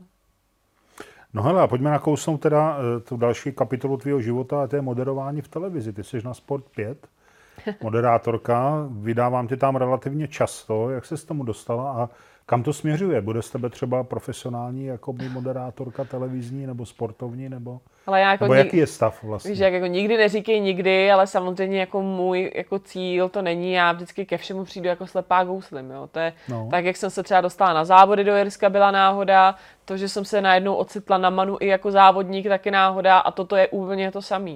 No hele, a pojďme nakousnout teda eh, tu další kapitolu tvého života a to je moderování v televizi. Ty jsi na Sport 5, moderátorka, vydávám tě tam relativně často. Jak se s tomu dostala a kam to směřuje? Bude z tebe třeba profesionální jako moderátorka televizní nebo sportovní? Nebo, ale já jako nebo jaký je stav vlastně? Víš, jak jako nikdy neříkej nikdy, ale samozřejmě jako můj jako cíl to není. Já vždycky ke všemu přijdu jako slepá gouslim. Jo? To je no. tak, jak jsem se třeba dostala na závody do Jirska, byla náhoda. To, že jsem se najednou ocitla na Manu i jako závodník, taky náhoda a toto je úplně to samé.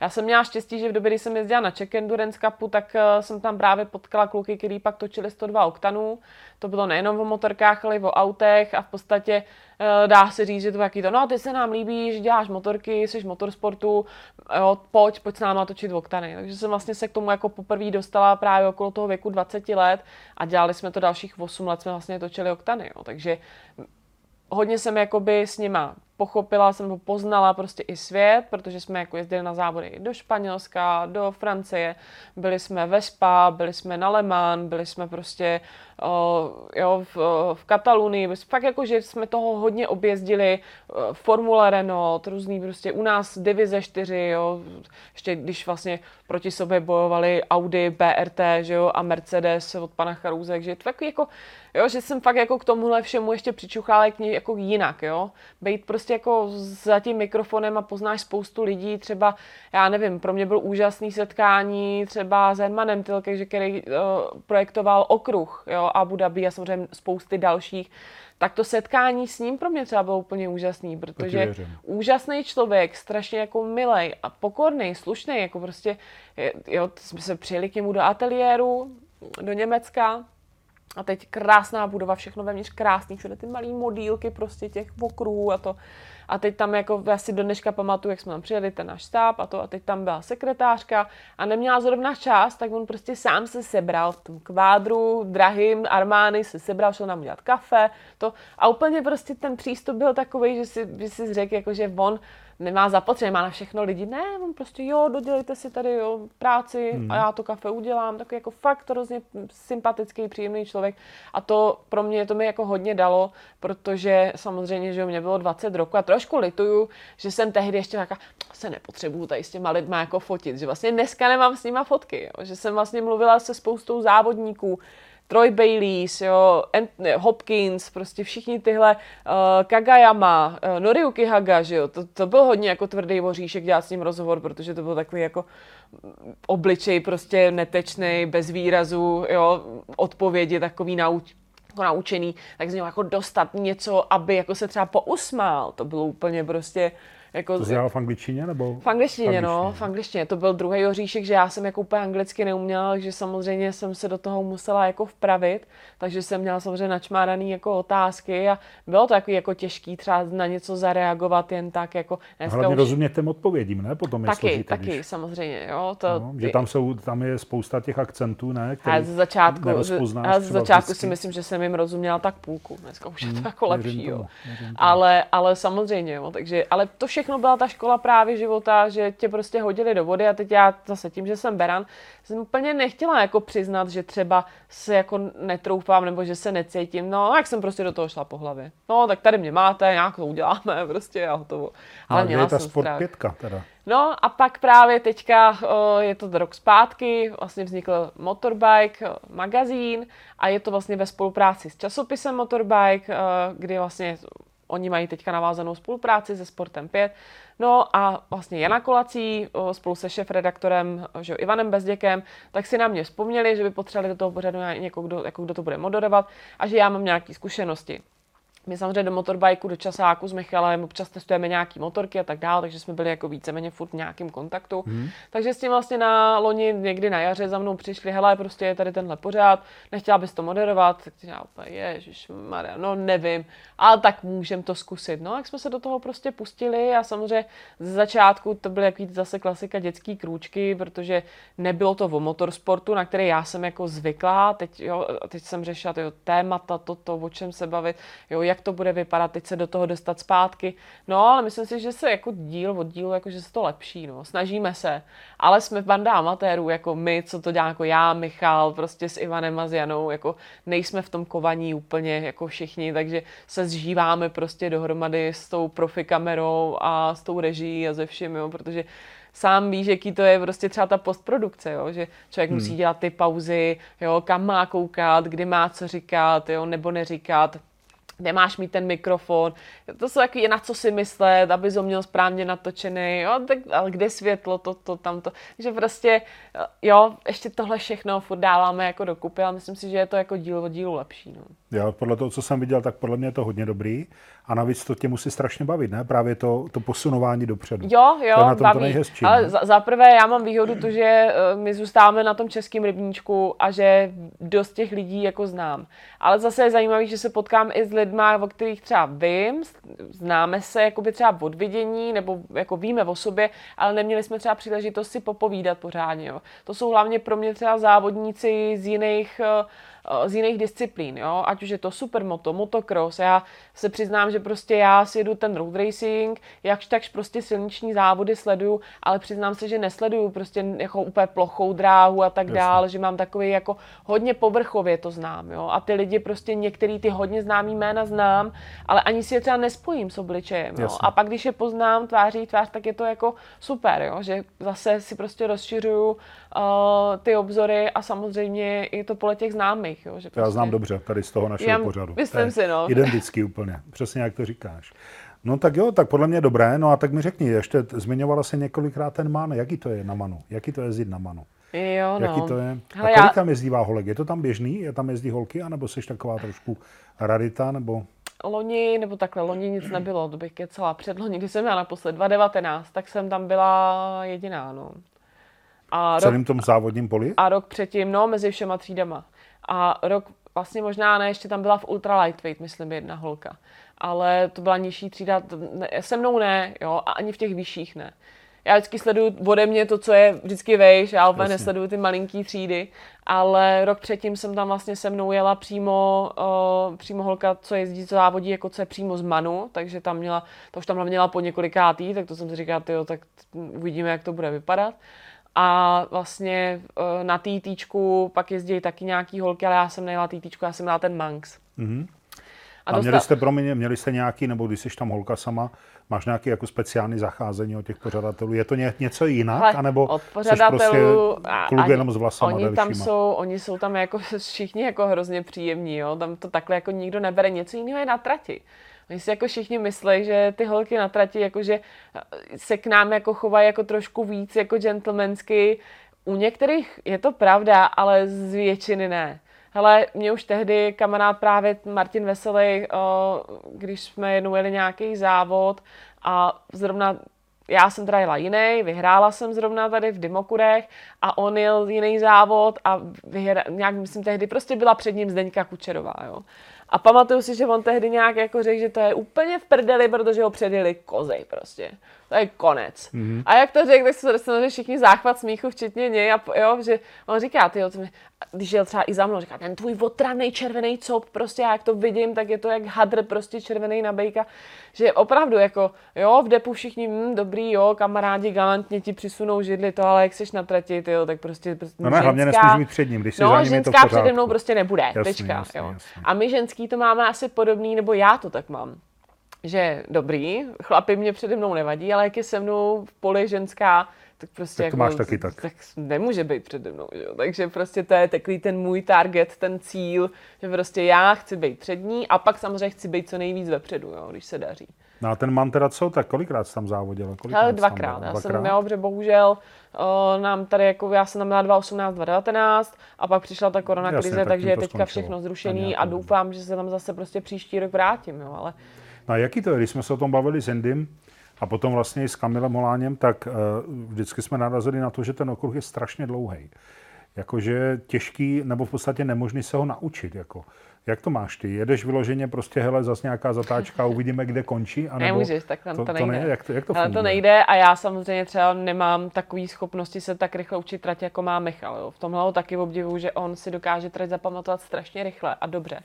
Já jsem měla štěstí, že v době, kdy jsem jezdila na Czech Endurance Cupu, tak uh, jsem tam právě potkala kluky, kteří pak točili 102 oktanů. To bylo nejenom o motorkách, ale i o autech a v podstatě uh, dá se říct, že to taky to, no ty se nám líbí, že děláš motorky, jsi motorsportu, jo, pojď, pojď s náma točit oktany. Takže jsem vlastně se k tomu jako poprvé dostala právě okolo toho věku 20 let a dělali jsme to dalších 8 let, jsme vlastně točili oktany. Jo. Takže hodně jsem jakoby s nima pochopila jsem, poznala prostě i svět, protože jsme jako jezdili na závody do Španělska, do Francie, byli jsme ve Spa, byli jsme na Le Mans, byli jsme prostě o, jo, v, v Katalunii, fakt jako, že jsme toho hodně objezdili, Formule Renault, různý prostě u nás Divize 4, jo, ještě když vlastně proti sobě bojovali Audi, BRT, že jo, a Mercedes od pana Charouze, takže to jako, Jo, že jsem fakt jako k tomuhle všemu ještě přičuchala jak, jako jinak, jo. Bejt prostě jako za tím mikrofonem a poznáš spoustu lidí, třeba, já nevím, pro mě byl úžasný setkání třeba s Hermanem Tilke, že který uh, projektoval okruh, jo, Abu Dhabi a samozřejmě spousty dalších. Tak to setkání s ním pro mě třeba bylo úplně úžasný, protože úžasný člověk, strašně jako milej a pokorný, slušný, jako prostě, jo, jsme se přijeli k němu do ateliéru, do Německa, a teď krásná budova, všechno vevnitř krásný, všude ty malé modílky prostě těch okruhů a to. A teď tam jako, já si do dneška pamatuju, jak jsme tam přijeli, ten náš štáb a to, a teď tam byla sekretářka a neměla zrovna čas, tak on prostě sám se sebral v tom kvádru, drahým Armány se sebral, šel nám udělat kafe, to. A úplně prostě ten přístup byl takový, že si, že si řekl, jako, že on nemá zapotřebí, má na všechno lidi. Ne, on prostě jo, dodělejte si tady jo, práci hmm. a já to kafe udělám. Takový jako fakt hrozně sympatický, příjemný člověk. A to pro mě to mi jako hodně dalo, protože samozřejmě, že mě bylo 20 roku a trošku lituju, že jsem tehdy ještě taká, se nepotřebuju tady s těma lidma jako fotit, že vlastně dneska nemám s nima fotky, jo, že jsem vlastně mluvila se spoustou závodníků, Troy Baileys, jo, Ant, Hopkins, prostě všichni tyhle, uh, Kagayama, uh, Noriuki Haga, že jo, to, to byl hodně jako tvrdý voříšek dělat s ním rozhovor, protože to byl takový jako obličej prostě netečný, bez výrazu, jo, odpovědi takový nauč, jako naučený, tak z něho jako dostat něco, aby jako se třeba pousmál, to bylo úplně prostě jako, to dělal v angličtině nebo? V angličtině, no, v angličtině. To byl druhý oříšek, že já jsem jako úplně anglicky neuměla, takže samozřejmě jsem se do toho musela jako vpravit, takže jsem měla samozřejmě načmáraný jako otázky a bylo to jako, jako těžký třeba na něco zareagovat jen tak jako Hlavně už... rozumět těm odpovědím, ne? Potom je taky, složitý, taky, když... samozřejmě, jo. To, no, že tam, jsou, tam je spousta těch akcentů, ne? Který a ze začátku, a ze začátku si myslím, že jsem jim rozuměla tak půlku, dneska už je to hmm, jako lepší, jo. Ale, ale samozřejmě, jo, takže, ale to všechno všechno byla ta škola právě života, že tě prostě hodili do vody a teď já zase tím, že jsem beran, jsem úplně nechtěla jako přiznat, že třeba se jako netroufám nebo že se necítím. No, jak jsem prostě do toho šla po hlavě. No, tak tady mě máte, nějak to uděláme prostě a hotovo. Ale no, měla je ta jsem sport strach. pětka teda. No a pak právě teďka je to rok zpátky, vlastně vznikl Motorbike magazín a je to vlastně ve spolupráci s časopisem Motorbike, kdy vlastně Oni mají teďka navázanou spolupráci se Sportem 5. No a vlastně Jana Kolací spolu se šéf-redaktorem že Ivanem Bezděkem, tak si na mě vzpomněli, že by potřebovali do toho pořadu někoho, kdo, jako kdo to bude moderovat a že já mám nějaké zkušenosti. My samozřejmě do motorbajku, do časáku s Michalem občas testujeme nějaký motorky a tak dále, takže jsme byli jako víceméně furt v nějakém kontaktu. Hmm. Takže s tím vlastně na loni někdy na jaře za mnou přišli, hele, prostě je tady tenhle pořád, nechtěla bys to moderovat, tak já úplně, ježiš, Maria, no nevím, ale tak můžem to zkusit. No, jak jsme se do toho prostě pustili a samozřejmě z začátku to byly jaký zase klasika dětský krůčky, protože nebylo to o motorsportu, na který já jsem jako zvyklá, teď, jo, teď jsem řešila jo, témata, toto, o čem se bavit, jo, jak jak to bude vypadat, teď se do toho dostat zpátky. No, ale myslím si, že se jako díl od dílu, jako že se to lepší, no. Snažíme se. Ale jsme banda amatérů, jako my, co to dělá, jako já, Michal, prostě s Ivanem a s Janou, jako nejsme v tom kovaní úplně jako všichni, takže se zžíváme prostě dohromady s tou profi kamerou a s tou režií a ze vším, jo, protože sám víš, jaký to je prostě třeba ta postprodukce, jo? že člověk hmm. musí dělat ty pauzy, jo? kam má koukat, kdy má co říkat, jo? nebo neříkat nemáš mít ten mikrofon. To jsou taky na co si myslet, aby ho měl správně natočený, jo, tak, ale kde světlo, to, to, tamto. Takže prostě, jo, ještě tohle všechno furt dáváme jako dokupy, ale myslím si, že je to jako díl od dílu lepší. No. Jo, podle toho, co jsem viděl, tak podle mě je to hodně dobrý. A navíc to tě musí strašně bavit, ne? Právě to, to posunování dopředu. Jo, jo, to je na tom baví. To nejhezčí, Ale za, za prvé já mám výhodu to, že eh, my zůstáváme na tom českém rybníčku a že dost těch lidí jako znám. Ale zase je zajímavé, že se potkám i s lidmi, o kterých třeba vím, známe se jakoby třeba od vidění, nebo jako víme o sobě, ale neměli jsme třeba příležitost si popovídat pořádně. Jo. To jsou hlavně pro mě třeba závodníci z jiných uh, z jiných disciplín, jo? ať už je to supermoto, motocross. Já se přiznám, že prostě já si jedu ten road racing, jakž takž prostě silniční závody sleduju, ale přiznám se, že nesleduju prostě jako úplně plochou dráhu a tak dále, že mám takový jako hodně povrchově to znám, jo? a ty lidi prostě některý ty hodně známý jména znám, ale ani si je třeba nespojím s obličejem, jo? a pak když je poznám tváří tvář, tak je to jako super, jo? že zase si prostě rozšiřuju ty obzory a samozřejmě i to pole těch známých. Jo, že prostě... Já znám dobře tady z toho našeho Já, pořadu. Myslím si, no. Identický úplně, přesně jak to říkáš. No tak jo, tak podle mě dobré. No a tak mi řekni, ještě zmiňovala se několikrát ten man. Jaký to je na manu? Jaký to je jezdit na manu? Jo, no. Jaký to je? Hele, a kolik já... tam jezdí holek? Je to tam běžný? Je tam jezdí holky? anebo jsi taková trošku rarita? Nebo... Loni, nebo takhle, loni nic nebylo, to bych kecela. Před loni, když jsem měla naposled 2019, tak jsem tam byla jediná, no. A v celém rok, tom závodním poli? A rok předtím, no, mezi všema třídama. A rok vlastně možná ne, ještě tam byla v ultra lightweight, myslím, jedna holka. Ale to byla nižší třída, ne, se mnou ne, jo, a ani v těch vyšších ne. Já vždycky sleduju ode mě to, co je vždycky vejš, já úplně nesleduju ty malinký třídy, ale rok předtím jsem tam vlastně se mnou jela přímo, uh, přímo holka, co jezdí, co závodí, jako co je přímo z Manu, takže tam měla, to už tam měla po několikátý, tak to jsem si říkala, tyjo, tak uvidíme, jak to bude vypadat. A vlastně uh, na týtíčku pak jezdí taky nějaký holky, ale já jsem nejela týtíčku, já jsem měla ten Manx. Mm-hmm. A, a měli jste, promiň, měli jste nějaký, nebo když jsi tam holka sama, máš nějaký jako speciální zacházení od těch pořadatelů? Je to ně, něco jinak, Hele, anebo od pořadatelů, prostě kluk jenom s vlasama oni tam jsou, oni jsou tam jako všichni jako hrozně příjemní, jo? tam to takhle jako nikdo nebere, něco jiného je na trati. Oni si jako všichni myslí, že ty holky na trati jakože se k nám jako chovají jako trošku víc jako gentlemansky. U některých je to pravda, ale z většiny ne. Hele, mě už tehdy kamarád právě Martin Veselý, když jsme jednou jeli nějaký závod a zrovna já jsem teda jela jiný, vyhrála jsem zrovna tady v Dimokurech a on jel jiný závod a vyhra, nějak, myslím, tehdy prostě byla před ním Zdeňka Kučerová, jo. A pamatuju si, že on tehdy nějak jako řekl, že to je úplně v prdeli, protože ho předjeli kozej prostě. To je konec. Mm-hmm. A jak to řekl, tak se dostali všichni záchvat smíchu, včetně něj. A jo, že on říká, ty, když jel třeba i za mnou, říká, ten tvůj otravný červený cop, prostě já jak to vidím, tak je to jak hadr prostě červený na bejka. Že opravdu jako, jo, v depu všichni, hm, dobrý, jo, kamarádi galantně ti přisunou židli to, ale jak jsi na trati, ty, jo, tak prostě, prostě No ne, hlavně nesmíš být před ním, když no, za ním ženská to přede mnou prostě nebude, jasný, tečka, jasný, jo. Jasný. A my ženský to máme asi podobný, nebo já to tak mám že dobrý, chlapi mě přede mnou nevadí, ale jak je se mnou v poli ženská, tak prostě tak to jako, máš taky tak. tak nemůže být přede mnou, že? takže prostě to je takový ten můj target, ten cíl, že prostě já chci být přední a pak samozřejmě chci být co nejvíc vepředu, jo, když se daří. No a ten man teda co, tak kolikrát jsi tam závodil? Kolikrát Hele, dvakrát. Já dvakrát? jsem, jo, protože bohužel uh, nám tady, jako já jsem tam měla 2018, 2019 a pak přišla ta korona krize, takže je teďka skončilo. všechno zrušený a doufám, že se tam zase prostě příští rok vrátím, jo, ale No a jaký to je, když jsme se o tom bavili s Indym a potom vlastně i s Kamilem Holáněm, tak uh, vždycky jsme narazili na to, že ten okruh je strašně dlouhý. Jakože těžký nebo v podstatě nemožný se ho naučit. Jako. Jak to máš ty? Jedeš vyloženě prostě, hele, zase nějaká zatáčka a uvidíme, kde končí? Anebo Nemůžeš, tak to, to, nejde. nejde. Jak to, jak to, funguje? to nejde a já samozřejmě třeba nemám takové schopnosti se tak rychle učit trať, jako má Michal. Jo. V tomhle ho taky obdivuju, že on si dokáže trať zapamatovat strašně rychle a dobře.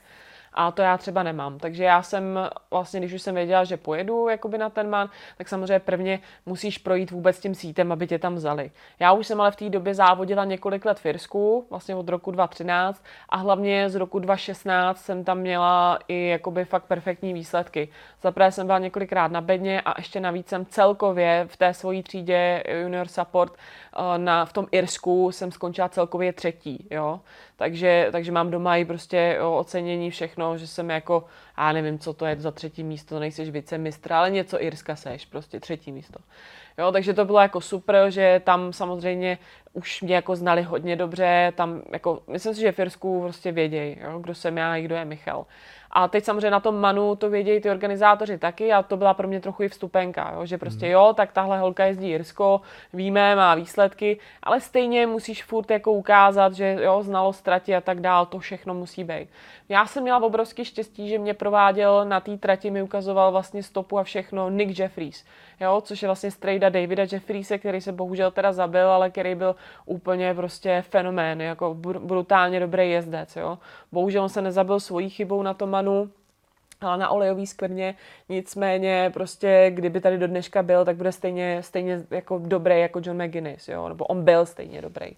A to já třeba nemám. Takže já jsem vlastně, když už jsem věděla, že pojedu jakoby na ten man, tak samozřejmě prvně musíš projít vůbec tím sítem, aby tě tam vzali. Já už jsem ale v té době závodila několik let v Irsku, vlastně od roku 2013 a hlavně z roku 2016 jsem tam měla i jakoby fakt perfektní výsledky. Zaprvé jsem byla několikrát na bedně a ještě navíc jsem celkově v té svojí třídě junior support eh, na, v tom Irsku jsem skončila celkově třetí, jo. Takže, takže mám doma i prostě jo, ocenění všechno, že jsem jako, já nevím, co to je za třetí místo, nejseš vicemistr, ale něco Irska seš, prostě třetí místo. Jo, takže to bylo jako super, že tam samozřejmě už mě jako znali hodně dobře, tam jako, myslím si, že v Irsku prostě vědějí, kdo jsem já a kdo je Michal. A teď samozřejmě na tom Manu to vědějí ty organizátoři taky a to byla pro mě trochu i vstupenka, jo? že prostě mhm. jo, tak tahle holka jezdí Irsko, víme, má výsledky, ale stejně musíš furt jako ukázat, že jo, znalost ztratí a tak dál, to všechno musí být. Já jsem měla obrovský štěstí, že mě prováděl na té trati, mi ukazoval vlastně stopu a všechno Nick Jeffries, jo, což je vlastně strejda Davida Jeffriese, který se bohužel teda zabil, ale který byl úplně prostě fenomén, jako brutálně dobrý jezdec, jo. Bohužel on se nezabil svojí chybou na tom ale na olejový skvrně, nicméně prostě kdyby tady do dneška byl, tak bude stejně, stejně jako dobrý jako John McGuinness, jo, nebo on byl stejně dobrý.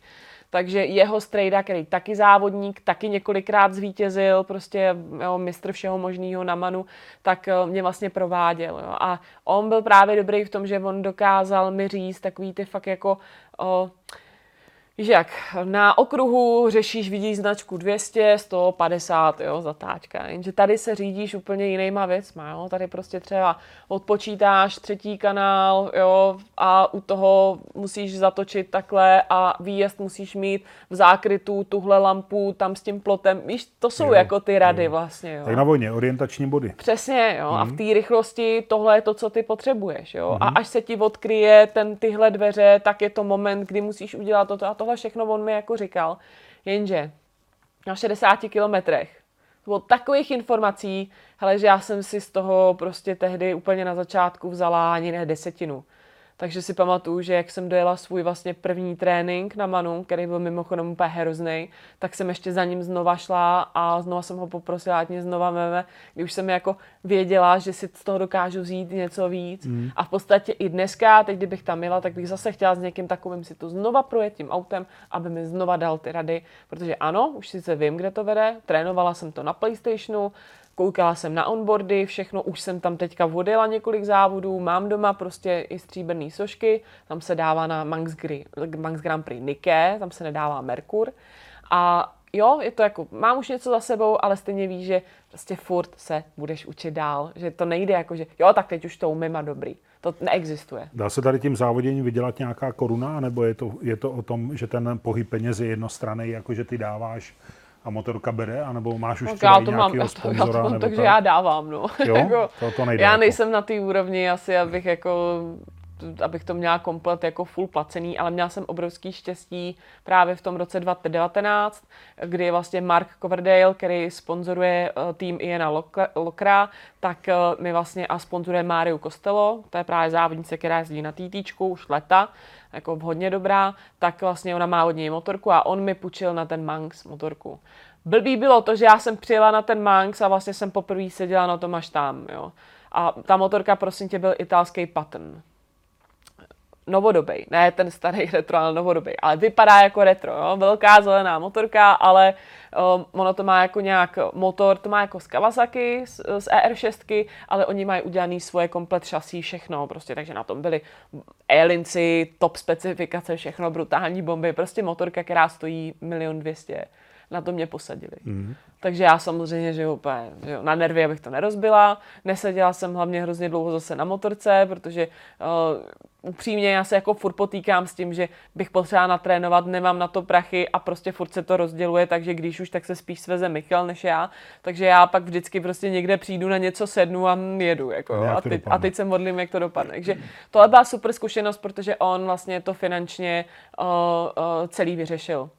Takže jeho strejda, který taky závodník, taky několikrát zvítězil, prostě jo, mistr všeho možného na manu, tak eh, mě vlastně prováděl. Jo. A on byl právě dobrý v tom, že on dokázal mi říct takový ty fakt jako o, jak, na okruhu řešíš, vidíš značku 200, 150, jo, zatáčka. Jenže tady se řídíš úplně jinýma věcma, jo. Tady prostě třeba odpočítáš třetí kanál, jo, a u toho musíš zatočit takhle a výjezd musíš mít v zákrytu tuhle lampu tam s tím plotem. Víš, to jsou jo, jako ty rady jo. vlastně, jo. Tak na vojně, orientační body. Přesně, jo. Mm. A v mhm. té rychlosti tohle je to, co ty potřebuješ, jo. Mm. A mhm. až se ti odkryje ten tyhle dveře, tak je to moment, kdy musíš udělat toto a to tohle všechno on mi jako říkal, jenže na 60 kilometrech bylo takových informací, hele, že já jsem si z toho prostě tehdy úplně na začátku vzala ani ne desetinu. Takže si pamatuju, že jak jsem dojela svůj vlastně první trénink na Manu, který byl mimochodem úplně hrozný, tak jsem ještě za ním znova šla a znova jsem ho poprosila, ať mě znova veme, když už jsem jako věděla, že si z toho dokážu vzít něco víc. Mm. A v podstatě i dneska, teď kdybych tam jela, tak bych zase chtěla s někým takovým si to znova projet tím autem, aby mi znova dal ty rady, protože ano, už sice vím, kde to vede, trénovala jsem to na PlayStationu, koukala jsem na onboardy, všechno, už jsem tam teďka vodila několik závodů, mám doma prostě i stříbrné sošky, tam se dává na Manx, Manx Grand Prix Nike, tam se nedává Merkur. A jo, je to jako, mám už něco za sebou, ale stejně víš, že prostě furt se budeš učit dál, že to nejde jako, že jo, tak teď už to umím a dobrý. To neexistuje. Dá se tady tím závoděním vydělat nějaká koruna, nebo je to, je to o tom, že ten pohyb peněz je jednostranný, jako že ty dáváš a motorka bere, anebo máš už no, třeba já to mám, já to, já to mám, takže tak? já dávám, no. Jo, jako, to, to nejde já jako. nejsem na té úrovni asi, abych jako abych to měla komplet jako full placený, ale měla jsem obrovský štěstí právě v tom roce 2019, kdy vlastně Mark Coverdale, který sponzoruje uh, tým Iena Lokra, tak uh, mi vlastně a sponzoruje Máriu Costello, to je právě závodnice, která jezdí na TT už leta, jako hodně dobrá, tak vlastně ona má od něj motorku a on mi půjčil na ten Manx motorku. Blbý bylo to, že já jsem přijela na ten Manx a vlastně jsem poprvé seděla na tom až tam, jo. A ta motorka, prosím tě, byl italský pattern novodobej, ne ten starý retro, ale novodobej, ale vypadá jako retro, jo? velká zelená motorka, ale um, ono to má jako nějak motor, to má jako z Kawasaki, z, z ER6, ale oni mají udělaný svoje komplet šasí, všechno, prostě, takže na tom byly Elinci, top specifikace, všechno, brutální bomby, prostě motorka, která stojí milion dvěstě na to mě posadili. Mm. Takže já samozřejmě, že úplně že jo, na nervy, abych to nerozbila. Neseděla jsem hlavně hrozně dlouho zase na motorce, protože uh, upřímně já se jako furt potýkám s tím, že bych potřeba natrénovat, nemám na to prachy a prostě furt se to rozděluje, takže když už, tak se spíš sveze Michal než já. Takže já pak vždycky prostě někde přijdu na něco, sednu a jedu. Jako, a, teď, a teď se modlím, jak to dopadne. Takže tohle byla super zkušenost, protože on vlastně to finančně uh, uh, celý vyřešil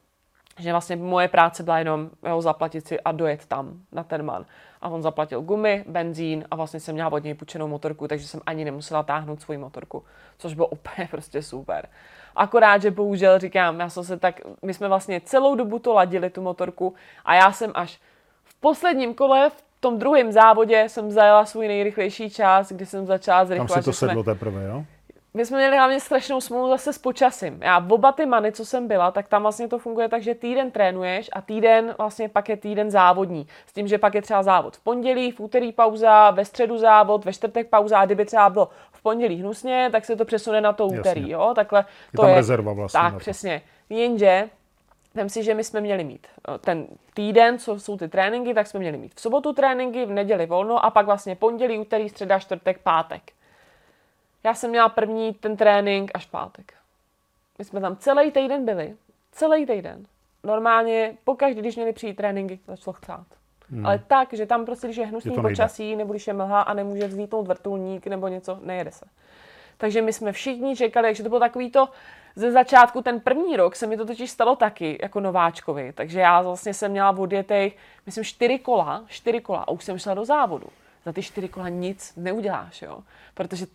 že vlastně moje práce byla jenom jeho zaplatit si a dojet tam na ten man. A on zaplatil gumy, benzín a vlastně jsem měla od něj půjčenou motorku, takže jsem ani nemusela táhnout svoji motorku, což bylo úplně prostě super. Akorát, že bohužel říkám, já jsem se tak, my jsme vlastně celou dobu to ladili, tu motorku, a já jsem až v posledním kole, v tom druhém závodě jsem zajela svůj nejrychlejší čas, kdy jsem začala zrychlovat. Tam si to sedlo jsme... teprve, jo? My jsme měli hlavně strašnou smlouvu zase s počasím. Já v oba ty many, co jsem byla, tak tam vlastně to funguje tak, že týden trénuješ a týden vlastně pak je týden závodní. S tím, že pak je třeba závod v pondělí, v úterý pauza, ve středu závod, ve čtvrtek pauza a kdyby třeba bylo v pondělí hnusně, tak se to přesune na to úterý. Jasně. Jo? Takhle je to tam je rezerva vlastně. Tak, přesně. Jenže Vem si, že my jsme měli mít eh, ten týden, co jsou ty tréninky, tak jsme měli mít v sobotu tréninky, v neděli volno a pak vlastně pondělí, úterý, středa, čtvrtek, pátek. Já jsem měla první ten trénink až pátek. My jsme tam celý týden byli. Celý týden. Normálně pokaždé, když měli přijít tréninky, začalo chcát. Hmm. Ale tak, že tam prostě, když je hnusný počasí, nebo když je mlha a nemůže vzlítnout vrtulník nebo něco, nejede se. Takže my jsme všichni čekali, takže to bylo takový to, ze začátku ten první rok se mi to totiž stalo taky, jako nováčkovi. Takže já vlastně jsem měla odjetej, myslím, čtyři kola, čtyři kola a už jsem šla do závodu. Za ty čtyři kola nic neuděláš, jo. Protože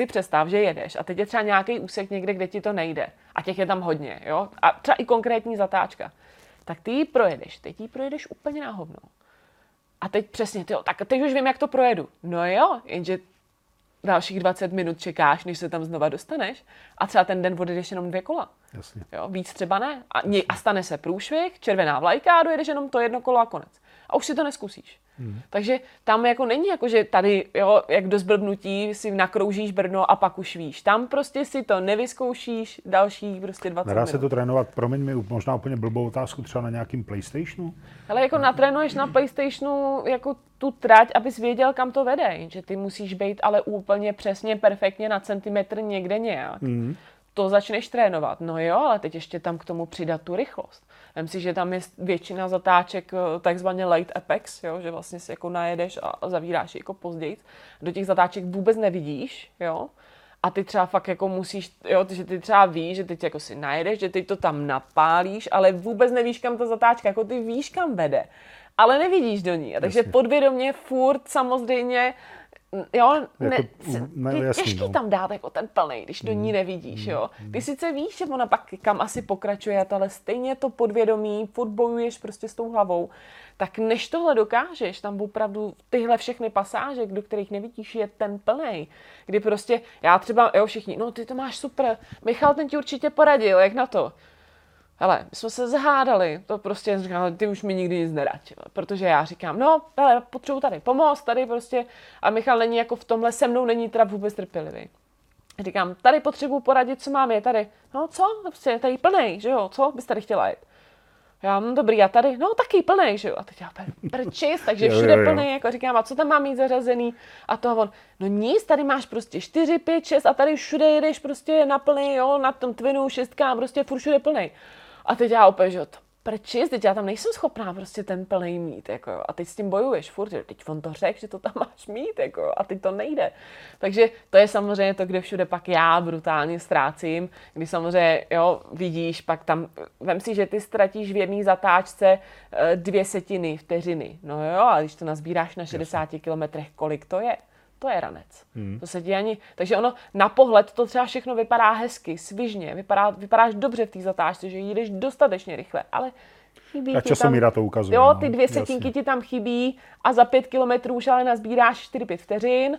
si představ, že jedeš a teď je třeba nějaký úsek někde, kde ti to nejde. A těch je tam hodně, jo? A třeba i konkrétní zatáčka. Tak ty ji projedeš, teď ji projedeš úplně na hovno. A teď přesně, tyjo, tak teď už vím, jak to projedu. No jo, jenže dalších 20 minut čekáš, než se tam znova dostaneš a třeba ten den odjedeš jenom dvě kola. Jasně. Jo, víc třeba ne. A, a stane se průšvih, červená vlajka a dojedeš jenom to jedno kolo a konec. A už si to neskusíš. Hmm. Takže tam jako není jako, že tady, jo, jak do zblbnutí si nakroužíš Brno a pak už víš. Tam prostě si to nevyzkoušíš další prostě 20 Nedá se to trénovat, promiň mi možná úplně blbou otázku, třeba na nějakým PlayStationu? Ale jako natrénuješ na PlayStationu jako tu trať, abys věděl, kam to vede. Že ty musíš být ale úplně přesně, perfektně na centimetr někde nějak. Mm. To začneš trénovat. No jo, ale teď ještě tam k tomu přidat tu rychlost. Vem si, že tam je většina zatáček eh, takzvaně light apex, jo, že vlastně si jako najedeš a zavíráš jako později. Do těch zatáček vůbec nevidíš, jo. A ty třeba fakt jako musíš, jo, že ty třeba víš, že teď jako si najedeš, že ty to tam napálíš, ale vůbec nevíš, kam ta zatáčka, jako ty víš, kam vede, ale nevidíš do ní. A takže Jasně. podvědomě furt samozřejmě jo, ne, jako, ne, ty jasný, těžký no. tam dát jako ten plný, když do ní mm. nevidíš, jo. Mm. Ty sice víš, že ona pak kam asi pokračuje, ale stejně to podvědomí, furt bojuješ prostě s tou hlavou, tak než tohle dokážeš, tam opravdu tyhle všechny pasáže, do kterých nevidíš, je ten plný. Kdy prostě, já třeba, jo, všichni, no ty to máš super, Michal ten ti určitě poradil, jak na to? Hele, my jsme se zahádali, to prostě říkám, ty už mi nikdy nic nerad, protože já říkám, no, hele, potřebuji tady pomoct, tady prostě, a Michal není jako v tomhle, se mnou není teda vůbec trpělivý. Říkám, tady potřebuji poradit, co mám je tady. No co, prostě je tady plnej, že jo, co bys tady chtěla jít? Já mám dobrý, a tady, no taky plný, že jo. A teď já prčis, takže všude plný, jako říkám, a co tam mám mít zařazený? A to on, no nic, tady máš prostě 4, 5, 6 a tady všude jedeš prostě na plný, jo, na tom twinu, šestka, prostě furt všude plný. A teď já opět, že to prčis, teď já tam nejsem schopná prostě ten plný mít, jako jo. A teď s tím bojuješ furt, že teď on to řekl, že to tam máš mít, jako jo. A teď to nejde. Takže to je samozřejmě to, kde všude pak já brutálně ztrácím, kdy samozřejmě, jo, vidíš, pak tam, vem si, že ty ztratíš v jedné zatáčce eh, dvě setiny vteřiny. No jo, a když to nazbíráš na 60 kilometrech, kolik to je? To je ranec. Hmm. To se ti ani... Takže ono na pohled to třeba všechno vypadá hezky, svižně, vypadá, vypadáš dobře v té zatáčce, že jdeš dostatečně rychle, ale chybí A časomíra to ukazuje. Jo, ty no. dvě setinky Jasně. ti tam chybí a za pět kilometrů už ale nazbíráš 4-5 vteřin,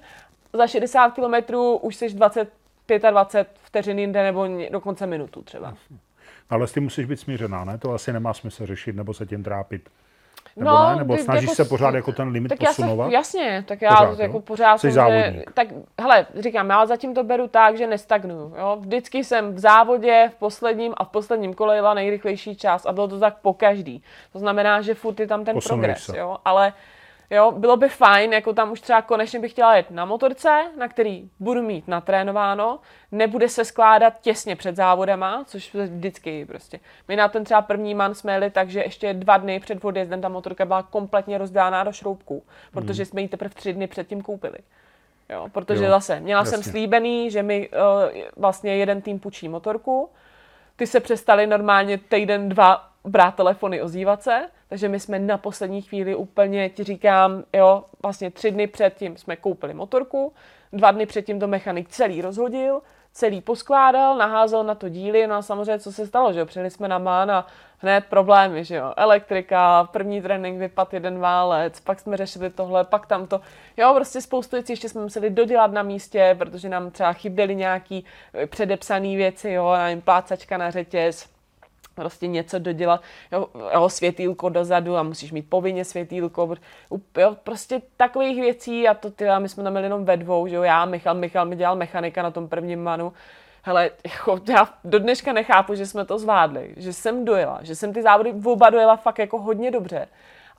za 60 kilometrů už jsi 20, 25 vteřin jinde nebo dokonce minutu třeba. Jasně. Ale s tím musíš být smířená, ne? To asi nemá smysl řešit nebo se tím trápit. Nebo no, ne? Nebo snažíš jako, se pořád jako ten limit tak posunovat? Já se, jasně, tak já pořád, jako pořád Jsi jsem, že, tak hele, říkám, já zatím to beru tak, že nestagnuju, jo. Vždycky jsem v závodě v posledním a v posledním kole jela nejrychlejší čas a bylo to tak po každý. To znamená, že furt je tam ten Posunuješ progres, se. jo, ale Jo, bylo by fajn, jako tam už třeba konečně bych chtěla jet na motorce, na který budu mít natrénováno, nebude se skládat těsně před závodama, což vždycky prostě. My na ten třeba první man jsme jeli tak, že ještě dva dny před odjezdem ta motorka byla kompletně rozdána do šroubků, protože hmm. jsme ji teprve tři dny předtím koupili. Jo, protože jo, zase měla jasně. jsem slíbený, že mi uh, vlastně jeden tým půjčí motorku, ty se přestali normálně týden, dva brát telefony, ozývat se, takže my jsme na poslední chvíli úplně, ti říkám, jo, vlastně tři dny předtím jsme koupili motorku, dva dny předtím to mechanik celý rozhodil, celý poskládal, naházel na to díly, no a samozřejmě co se stalo, že jo, přijeli jsme na MAN a hned problémy, že jo, elektrika, první trénink vypad jeden válec, pak jsme řešili tohle, pak tamto, jo, prostě spoustu věcí ještě jsme museli dodělat na místě, protože nám třeba chyběly nějaký předepsané věci, jo, nevím, plácačka na řetěz, prostě něco dodělat, jo, jo, světýlko dozadu a musíš mít povinně světýlko, jo, prostě takových věcí a to ty, my jsme tam měli jenom ve dvou, že jo, já, Michal, Michal mi dělal mechanika na tom prvním manu, hele, jako, já do dneška nechápu, že jsme to zvládli, že jsem dojela, že jsem ty závody oba dojela fakt jako hodně dobře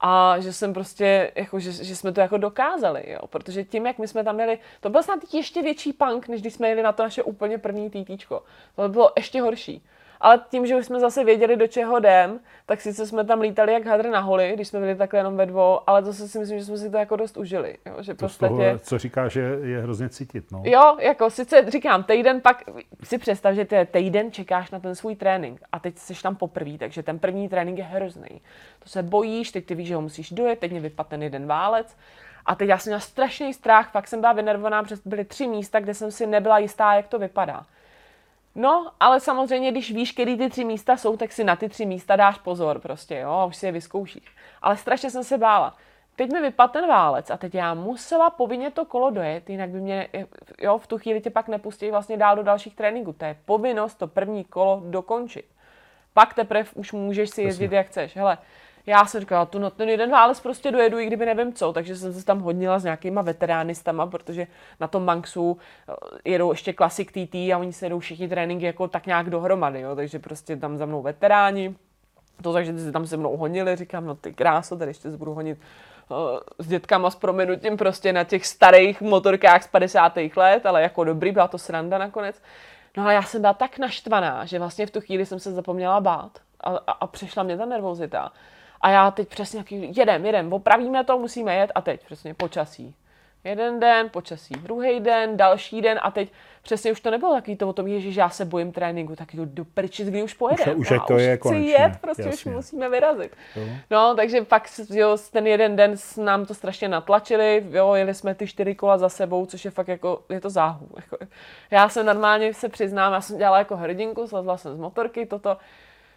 a že jsem prostě, jako, že, že jsme to jako dokázali, jo, protože tím, jak my jsme tam měli, to byl snad ještě větší punk, než když jsme jeli na to naše úplně první týtíčko. To bylo ještě horší. Ale tím, že už jsme zase věděli, do čeho jdem, tak sice jsme tam lítali jak hadr na holi, když jsme byli takhle jenom ve dvou, ale zase si myslím, že jsme si to jako dost užili. Jo? Že to podstatě... toho, co říká, že je hrozně cítit. No. Jo, jako sice říkám, týden pak si představ, že ty týden čekáš na ten svůj trénink a teď jsi tam poprvé, takže ten první trénink je hrozný. To se bojíš, teď ty víš, že ho musíš dojet, teď mě vypadne ten jeden válec. A teď já jsem měla strašný strach, fakt jsem byla vynervovaná, protože byly tři místa, kde jsem si nebyla jistá, jak to vypadá. No, ale samozřejmě, když víš, kdy ty tři místa jsou, tak si na ty tři místa dáš pozor prostě, jo, a už si je vyzkoušíš. Ale strašně jsem se bála. Teď mi vypadl ten válec a teď já musela povinně to kolo dojet, jinak by mě, jo, v tu chvíli tě pak nepustí vlastně dál do dalších tréninků. To je povinnost to první kolo dokončit. Pak teprve už můžeš si jezdit, jak chceš. Hele, Já jsem říkala, tu, no, ten jeden válec prostě dojedu, i kdyby nevím co, takže jsem se tam hodnila s nějakýma veteránistama, protože na tom Banksu eh, jedou ještě Classic TT a oni se jedou všichni tréninky jako tak nějak dohromady, jo, takže prostě tam za mnou veteráni, to takže ty se tam se mnou honili, říkám, no ty kráso, tady ještě se budu honit uh, s dětkama s proměnutím prostě na těch starých motorkách z 50. let, ale jako dobrý, byla to sranda nakonec. No ale já jsem byla tak naštvaná, že vlastně v tu chvíli jsem se zapomněla bát a, a, a přišla mě ta nervozita. A já teď přesně jaký, jedem, jedem, opravíme to, musíme jet a teď přesně počasí. Jeden den, počasí, druhý den, další den a teď přesně už to nebylo takový to o tom, že já se bojím tréninku, tak jdu do prčic, kdy už pojede. Už, už to už je chci konečně. jet, prostě Jasně. už musíme vyrazit. Jo. No, takže pak jo, ten jeden den nám to strašně natlačili, jo, jeli jsme ty čtyři kola za sebou, což je fakt jako, je to záhu. Jako, já jsem normálně se přiznám, já jsem dělala jako hrdinku, slezla jsem z motorky, toto,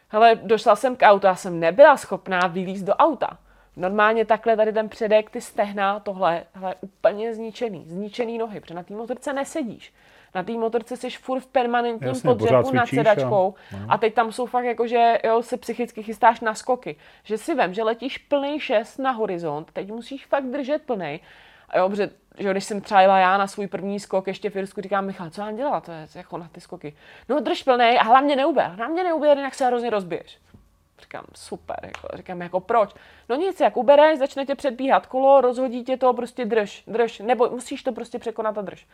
hele, došla jsem k autu, já jsem nebyla schopná vylízt do auta. Normálně takhle tady ten předek, ty stehna, tohle, hele, úplně zničený, zničený nohy, protože na té motorce nesedíš. Na té motorce jsi furt v permanentním Jasně, podřepu nad sedačkou a, a teď tam jsou fakt jako, že jo, se psychicky chystáš na skoky. Že si vem, že letíš plný šest na horizont, teď musíš fakt držet plný. A jo, protože, že když jsem třeba jela já na svůj první skok ještě v Irsku, říkám, Michal, co mám dělat, to je jako na ty skoky. No drž plný a hlavně neuber, hlavně neuber, jinak se hrozně rozbiješ. Říkám, super, jako, říkám, jako proč? No nic, jak ubereš, začne tě předbíhat kolo, rozhodí tě to, prostě drž, drž, nebo musíš to prostě překonat a drž.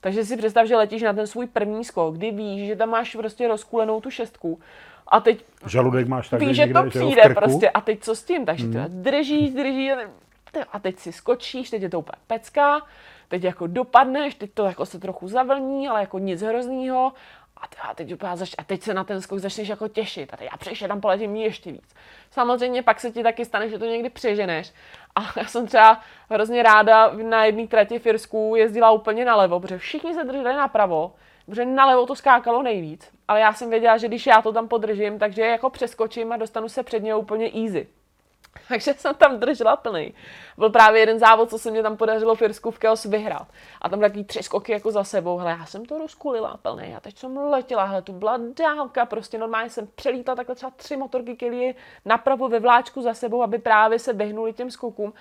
Takže si představ, že letíš na ten svůj první skok, kdy víš, že tam máš prostě rozkulenou tu šestku a teď Žaludek máš tak, víš, že to přijde prostě a teď co s tím, takže hmm. držíš, držíš a teď si skočíš, teď je to úplně pecka, teď jako dopadneš, teď to jako se trochu zavlní, ale jako nic hroznýho a, teď, a teď se na ten skok začneš jako těšit. A teď já příště tam poletím ještě víc. Samozřejmě pak se ti taky stane, že to někdy přeženeš. A já jsem třeba hrozně ráda na jedné trati v Irsku jezdila úplně nalevo, protože všichni se drželi napravo, protože nalevo to skákalo nejvíc. Ale já jsem věděla, že když já to tam podržím, takže jako přeskočím a dostanu se před ně úplně easy. Takže jsem tam držela plný. Byl právě jeden závod, co se mě tam podařilo v Irsku v Chaos vyhrát. A tam takový tři skoky jako za sebou. Hele, já jsem to rozkulila plný. A teď jsem letěla, hele, tu byla dálka, prostě normálně jsem přelítla takhle třeba tři motorky kilie napravo ve vláčku za sebou, aby právě se vyhnuli těm skokům.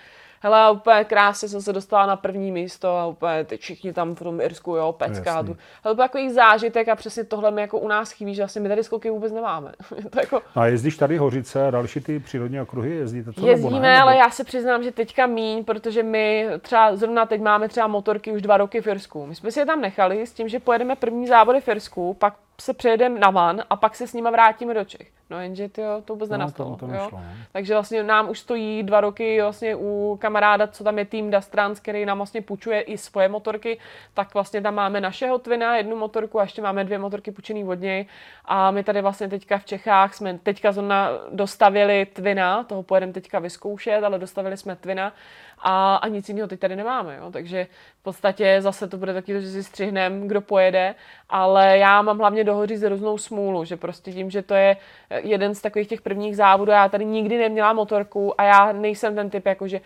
Hele, úplně krásně jsem se dostala na první místo a úplně teď všichni tam v tom Irsku, jo, pecka. Tu. Hele, to takový zážitek a přesně tohle mi jako u nás chybí, že vlastně my tady skoky vůbec nemáme. to jako... A jezdíš tady Hořice a další ty přírodní okruhy, jezdíte to Jezdíme, nebo ne? ale já se přiznám, že teďka míň, protože my třeba zrovna teď máme třeba motorky už dva roky v Irsku. My jsme si je tam nechali s tím, že pojedeme první závody v Irsku, pak se přejedeme na van a pak se s nima vrátíme do Čech. No jenže tyjo, to vůbec no, nenastalo. To, to nešlo, jo? Ne? Takže vlastně nám už stojí dva roky vlastně u kamaráda, co tam je tým Dastrans, který nám vlastně půjčuje i svoje motorky, tak vlastně tam máme našeho Twina, jednu motorku a ještě máme dvě motorky půjčený od něj. A my tady vlastně teďka v Čechách jsme teďka zrovna dostavili Twina, toho pojedeme teďka vyzkoušet, ale dostavili jsme Twina a, a nic jiného teď tady nemáme. Jo? Takže v podstatě zase to bude taky, že si střihnem, kdo pojede, ale já mám hlavně dohoří různou smůlu, že prostě tím, že to je jeden z takových těch prvních závodů, já tady nikdy neměla motorku a já nejsem ten typ, jako že,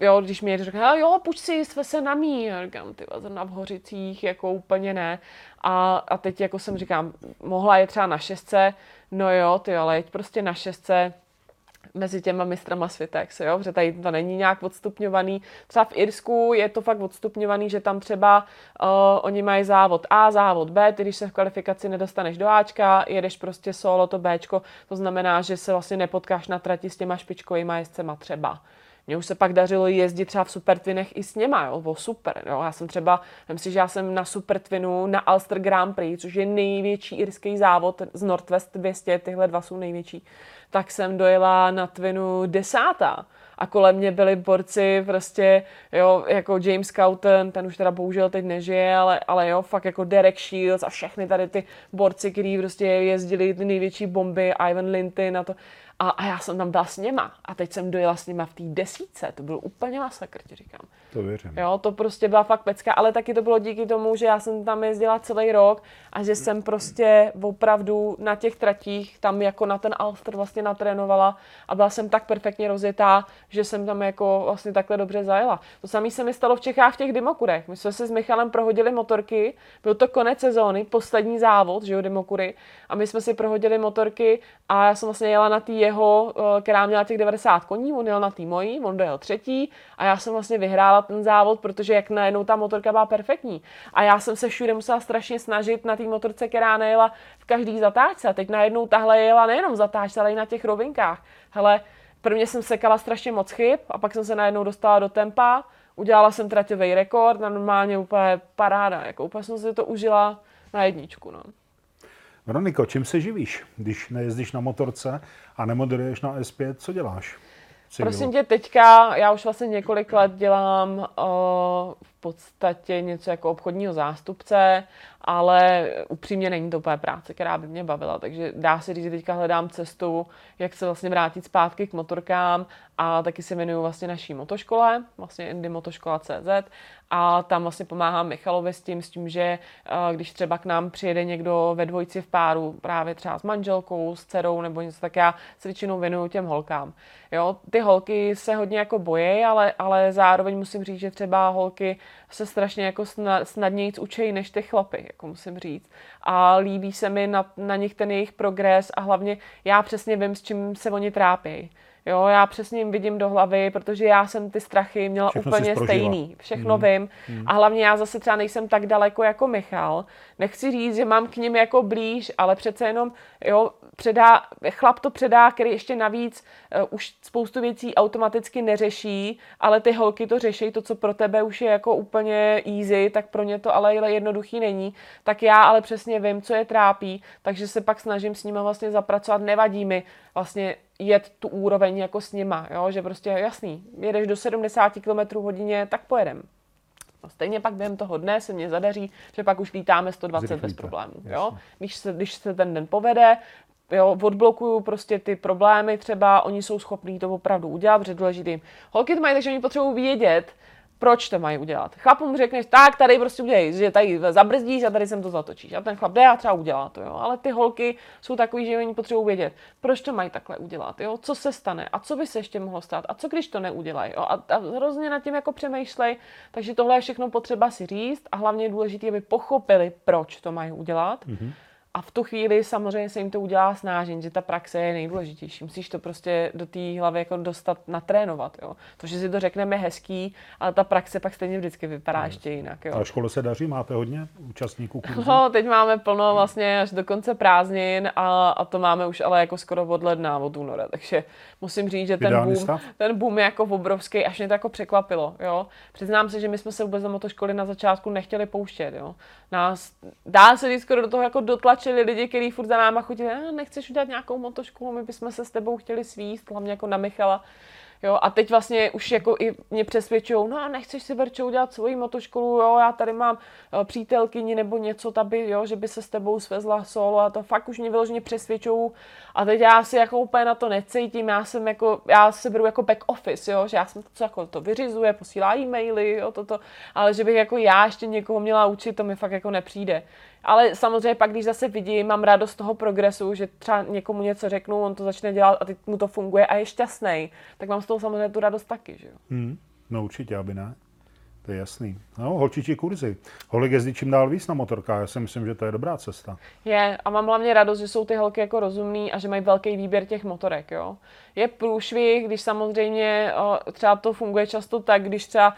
jo, když mi řekne, jo, půjď si, sve se na mý, já říkám, ty na v Hořicích, jako úplně ne. A, a teď jako jsem říkám, mohla je třeba na šestce, no jo, ty ale jeď prostě na šestce, mezi těma mistrama se, jo, že tady to není nějak odstupňovaný. Třeba v Irsku je to fakt odstupňovaný, že tam třeba uh, oni mají závod A, závod B, ty když se v kvalifikaci nedostaneš do Ačka, jedeš prostě solo to Bčko, to znamená, že se vlastně nepotkáš na trati s těma špičkovými jezdcema třeba. Mně už se pak dařilo jezdit třeba v Supertwinech i s něma, jo, o super. Jo. Já jsem třeba, myslím si, že já jsem na Supertwinu na Ulster Grand Prix, což je největší irský závod z Northwest 200, tyhle dva jsou největší tak jsem dojela na Twinu desátá. A kolem mě byli borci prostě, jo, jako James Cowton, ten už teda bohužel teď nežije, ale, ale jo, fakt jako Derek Shields a všechny tady ty borci, kteří prostě jezdili ty největší bomby, Ivan Linton a to. A, a já jsem tam byla s něma. A teď jsem dojela s nima v té desíce. To byl úplně masakr, ti říkám. To věřím. Jo, to prostě byla fakt pecka, ale taky to bylo díky tomu, že já jsem tam jezdila celý rok a že jsem prostě opravdu na těch tratích tam jako na ten Alster vlastně natrénovala a byla jsem tak perfektně rozjetá, že jsem tam jako vlastně takhle dobře zajela. To samé se mi stalo v Čechách v těch Dimokurech. My jsme si s Michalem prohodili motorky, byl to konec sezóny, poslední závod, že jo, Dimokury, a my jsme si prohodili motorky a já jsem vlastně jela na tý jeho, eh, která měla těch 90 koní, on jel na tý mojí, on dojel třetí a já jsem vlastně vyhrála ten závod, protože jak najednou ta motorka byla perfektní. A já jsem se všude musela strašně snažit na té motorce, která nejela v každý zatáčce. A teď najednou tahle jela nejenom zatáčce, ale i na těch rovinkách. Hele, prvně jsem sekala strašně moc chyb a pak jsem se najednou dostala do tempa, udělala jsem traťový rekord, normálně úplně paráda, jako úplně jsem si to užila na jedničku. No. Veroniko, čím se živíš, když nejezdíš na motorce a nemoderuješ na S5, co děláš? Prosím tě, teďka, já už vlastně několik let dělám uh, podstatě něco jako obchodního zástupce, ale upřímně není to úplně práce, která by mě bavila, takže dá se říct, že teďka hledám cestu, jak se vlastně vrátit zpátky k motorkám a taky se věnuju vlastně naší motoškole, vlastně Indy Motoškola CZ a tam vlastně pomáhám Michalovi s tím, s tím, že uh, když třeba k nám přijede někdo ve dvojici v páru, právě třeba s manželkou, s dcerou nebo něco tak já se většinou věnuju těm holkám. Jo, ty holky se hodně jako bojí, ale, ale zároveň musím říct, že třeba holky se strašně jako snadněji učejí než ty chlapy, jako musím říct. A líbí se mi na, na nich ten jejich progres a hlavně já přesně vím, s čím se oni trápí. Jo, já přesně jim vidím do hlavy, protože já jsem ty strachy měla Všechno úplně stejný. Všechno mm. vím. Mm. A hlavně já zase třeba nejsem tak daleko jako Michal. Nechci říct, že mám k ním jako blíž, ale přece jenom, jo, předá, chlap to předá, který ještě navíc uh, už spoustu věcí automaticky neřeší, ale ty holky to řeší, to, co pro tebe už je jako úplně easy, tak pro ně to ale jednoduchý není. Tak já ale přesně vím, co je trápí, takže se pak snažím s nimi vlastně zapracovat, nevadí mi vlastně jet tu úroveň jako s nima, jo? že prostě jasný, jedeš do 70 km hodině, tak pojedem. No stejně pak během toho dne se mně zadaří, že pak už lítáme 120 Zrychlíte. bez problémů. Jo? Když, se, když se ten den povede, jo, odblokuju prostě ty problémy, třeba oni jsou schopní to opravdu udělat, protože důležitým. Holky to mají, takže oni potřebují vědět, proč to mají udělat. Chlapům řekneš, tak tady prostě udělej, že tady zabrzdíš a tady jsem to zatočíš. A ten chlap jde a třeba udělá to, jo. Ale ty holky jsou takový, že oni potřebují vědět, proč to mají takhle udělat, jo. Co se stane a co by se ještě mohlo stát a co když to neudělají, jo. A, a hrozně nad tím jako přemýšlej. Takže tohle je všechno potřeba si říct a hlavně je důležité, aby pochopili, proč to mají udělat. Mm-hmm a v tu chvíli samozřejmě se jim to udělá snážen, že ta praxe je nejdůležitější. Musíš to prostě do té hlavy jako dostat, natrénovat. Jo. To, že si to řekneme hezký, ale ta praxe pak stejně vždycky vypadá no. ještě jinak. Jo. A škole se daří? Máte hodně účastníků kurzu? No, teď máme plno vlastně až do konce prázdnin a, a to máme už ale jako skoro od ledna, od února. Takže musím říct, že ten boom, ten boom je jako obrovský, až mě to jako překvapilo. Jo. Přiznám se, že my jsme se vůbec do motoškoly na začátku nechtěli pouštět. Jo. Nás, dá se říct skoro do toho jako dotlačili lidi, kteří furt za náma chodili, eh, nechceš udělat nějakou motoškolu, my bychom se s tebou chtěli svíst, hlavně jako na Michala. Jo, a teď vlastně už jako i mě přesvědčují, no a nechceš si Verčo udělat svoji motoškolu, jo, já tady mám uh, přítelkyni nebo něco, taby, jo, že by se s tebou svezla solo a to fakt už mě vyloženě přesvědčují. A teď já si jako úplně na to necítím, já jsem jako, já se beru jako back office, jo, že já jsem to, co jako to vyřizuje, posílá e-maily, jo, toto, ale že bych jako já ještě někoho měla učit, to mi fakt jako nepřijde. Ale samozřejmě pak, když zase vidím, mám radost z toho progresu, že třeba někomu něco řeknu, on to začne dělat a teď mu to funguje a je šťastný, tak mám z toho samozřejmě tu radost taky. Že jo? Hmm, no určitě, aby ne. To je jasný. No, holčičí kurzy. Holek jezdí čím dál víc na motorkách. Já si myslím, že to je dobrá cesta. Je a mám hlavně radost, že jsou ty holky jako rozumný a že mají velký výběr těch motorek. Jo. Je průšvih, když samozřejmě třeba to funguje často tak, když třeba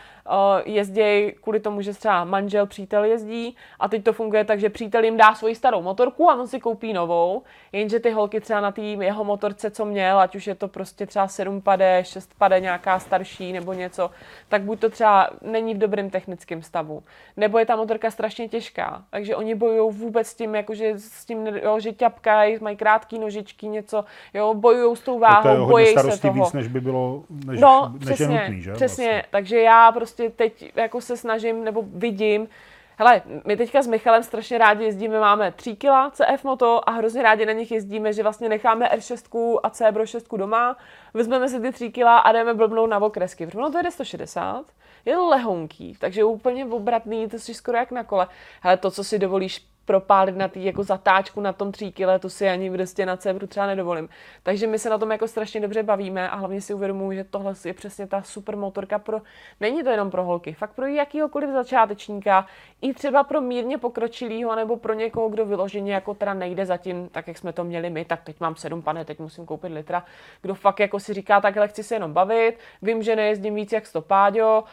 jezdí kvůli tomu, že třeba manžel, přítel jezdí a teď to funguje tak, že přítel jim dá svoji starou motorku a on si koupí novou, jenže ty holky třeba na té jeho motorce, co měl, ať už je to prostě třeba 7 pade, 6 pade, nějaká starší nebo něco, tak buď to třeba není v dobrém technickém stavu, nebo je ta motorka strašně těžká, takže oni bojují vůbec s tím, jakože s tím, jo, že ťapkají, mají krátké nožičky, něco, jo, bojují s tou váhou, bojí se toho. víc, než by bylo, než, no, než přesně, je nutný, že? Přesně, vlastně. takže já prostě teď jako se snažím, nebo vidím, Hele, my teďka s Michalem strašně rádi jezdíme, máme 3 kg CF moto a hrozně rádi na nich jezdíme, že vlastně necháme R6 a Cebro 6 doma, vezmeme si ty 3 kg a jdeme blbnout na okresky. Protože to jde 160, je lehonký, takže úplně obratný, to si skoro jak na kole. Hele, to, co si dovolíš propálit na té jako zatáčku na tom tří kile, to si ani prostě na Cebru třeba nedovolím. Takže my se na tom jako strašně dobře bavíme a hlavně si uvědomuji, že tohle je přesně ta super motorka pro, není to jenom pro holky, fakt pro jakýhokoliv začátečníka, i třeba pro mírně pokročilýho nebo pro někoho, kdo vyloženě jako teda nejde zatím, tak jak jsme to měli my, tak teď mám sedm pane, teď musím koupit litra, kdo fakt jako si říká, takhle chci se jenom bavit, vím, že nejezdím víc jak stopáďo,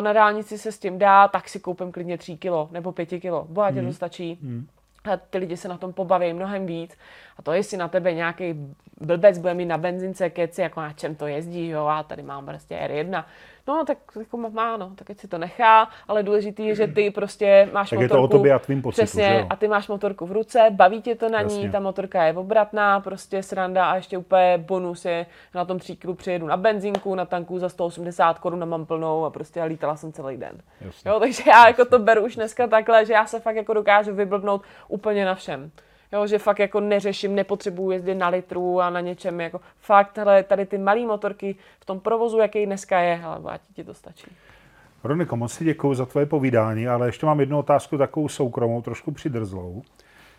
na dálnici se s tím dá, tak si koupím klidně 3 kilo nebo 5 kilo, bohatě hmm. to stačí. Hmm. A ty lidi se na tom pobaví mnohem víc. A to, jestli na tebe nějaký blbec bude mít na benzince keci, jako na čem to jezdí, jo, a tady mám prostě R1, no tak jako má, no, tak si to nechá, ale důležitý je, že ty prostě máš tak motorku. je to o tobě a tvým pocitu, Přesně, že jo? a ty máš motorku v ruce, baví tě to na Jasně. ní, ta motorka je obratná, prostě sranda a ještě úplně bonus je, na tom tříkru přijedu na benzínku, na tanku za 180 korun a mám plnou a prostě lítala jsem celý den. Jasně. Jo, takže já jako to beru už dneska takhle, že já se fakt jako dokážu vyblbnout úplně na všem. Jo, že fakt jako neřeším, nepotřebuji jezdit na litru a na něčem, jako fakt, hele, tady ty malé motorky v tom provozu, jaký dneska je, ale ať ti to stačí. Veroniko, moc si děkuji za tvoje povídání, ale ještě mám jednu otázku takovou soukromou, trošku přidrzlou.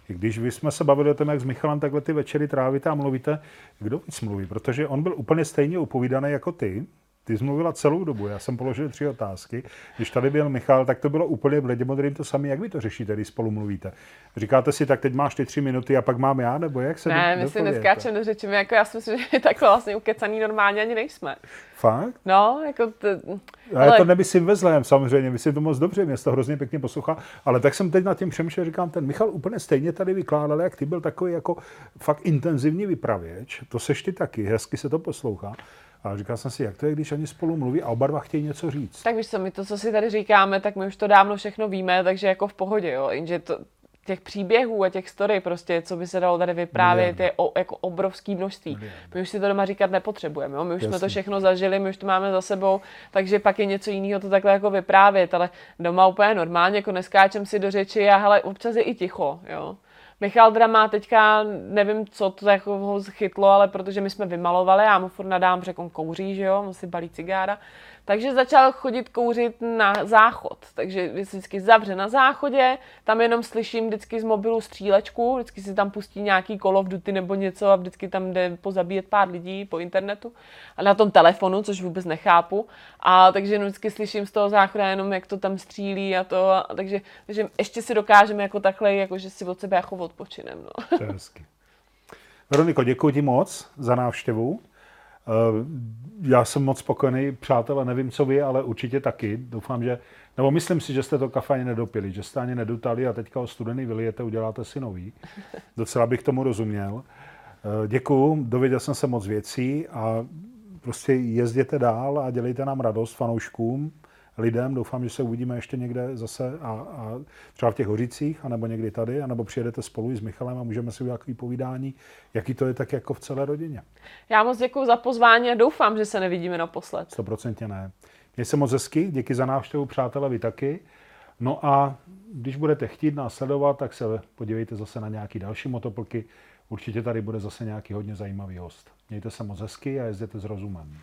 Když vy jsme se bavili o tom, jak s Michalem takhle ty večery trávíte a mluvíte, kdo víc mluví? Protože on byl úplně stejně upovídaný jako ty, ty jsi mluvila celou dobu, já jsem položil tři otázky. Když tady byl Michal, tak to bylo úplně bledě modrým to samé. Jak vy to řešíte, když spolu mluvíte? Říkáte si, tak teď máš ty tři minuty a pak mám já, nebo jak se Ne, my si neskáčeme do řeči, my jako já si myslím, že takhle vlastně ukecaný normálně ani nejsme. Fakt? No, jako... T... Ale... Já to nemyslím ve zlém, samozřejmě, myslím to moc dobře, mě to hrozně pěkně poslouchá, ale tak jsem teď nad tím přemýšlel, říkám, ten Michal úplně stejně tady vykládal, jak ty byl takový jako fakt intenzivní vypravěč, to seš ty taky, hezky se to poslouchá. A říkal jsem si, jak to je, když oni spolu mluví a oba dva chtějí něco říct. Tak víš co, my to, co si tady říkáme, tak my už to dávno všechno víme, takže jako v pohodě, jo. Jenže to, těch příběhů a těch story prostě, co by se dalo tady vyprávět, je o, jako obrovský množství. My už si to doma říkat nepotřebujeme, jo? my už Jasně. jsme to všechno zažili, my už to máme za sebou, takže pak je něco jiného to takhle jako vyprávět, ale doma úplně normálně, jako neskáčem si do řeči a hele, občas je i ticho, jo. Michal teda má teďka, nevím, co to jako ho chytlo, ale protože my jsme vymalovali, já mu furt nadám, že on kouří, že jo, on si balí cigára, takže začal chodit kouřit na záchod. Takže vždycky zavře na záchodě, tam jenom slyším vždycky z mobilu střílečku, vždycky si tam pustí nějaký Call of Duty nebo něco a vždycky tam jde pozabíjet pár lidí po internetu. A na tom telefonu, což vůbec nechápu. A takže jenom vždycky slyším z toho záchoda jenom, jak to tam střílí a to. A, takže, takže ještě si dokážeme jako takhle, jako že si od sebe jako odpočinem. No. Veroniko, děkuji ti moc za návštěvu. Eh, já jsem moc spokojený, přátelé, nevím, co vy, ale určitě taky. Doufám, že, nebo myslím si, že jste to kafe ani nedopili, že jste ani nedutali a teďka o studený vylijete, uděláte si nový. Docela bych tomu rozuměl. Eh, děkuju, dověděl jsem se moc věcí a prostě jezděte dál a dělejte nám radost fanouškům lidem. Doufám, že se uvidíme ještě někde zase a, a třeba v těch Hořicích, anebo někdy tady, anebo přijedete spolu s Michalem a můžeme si udělat povídání, jaký to je tak jako v celé rodině. Já moc děkuji za pozvání a doufám, že se nevidíme naposled. Stoprocentně ne. Měj se moc hezky, díky za návštěvu, přátelé, vy taky. No a když budete chtít nás sledovat, tak se podívejte zase na nějaký další motoplky. Určitě tady bude zase nějaký hodně zajímavý host. Mějte se moc hezky a jezděte s rozumem.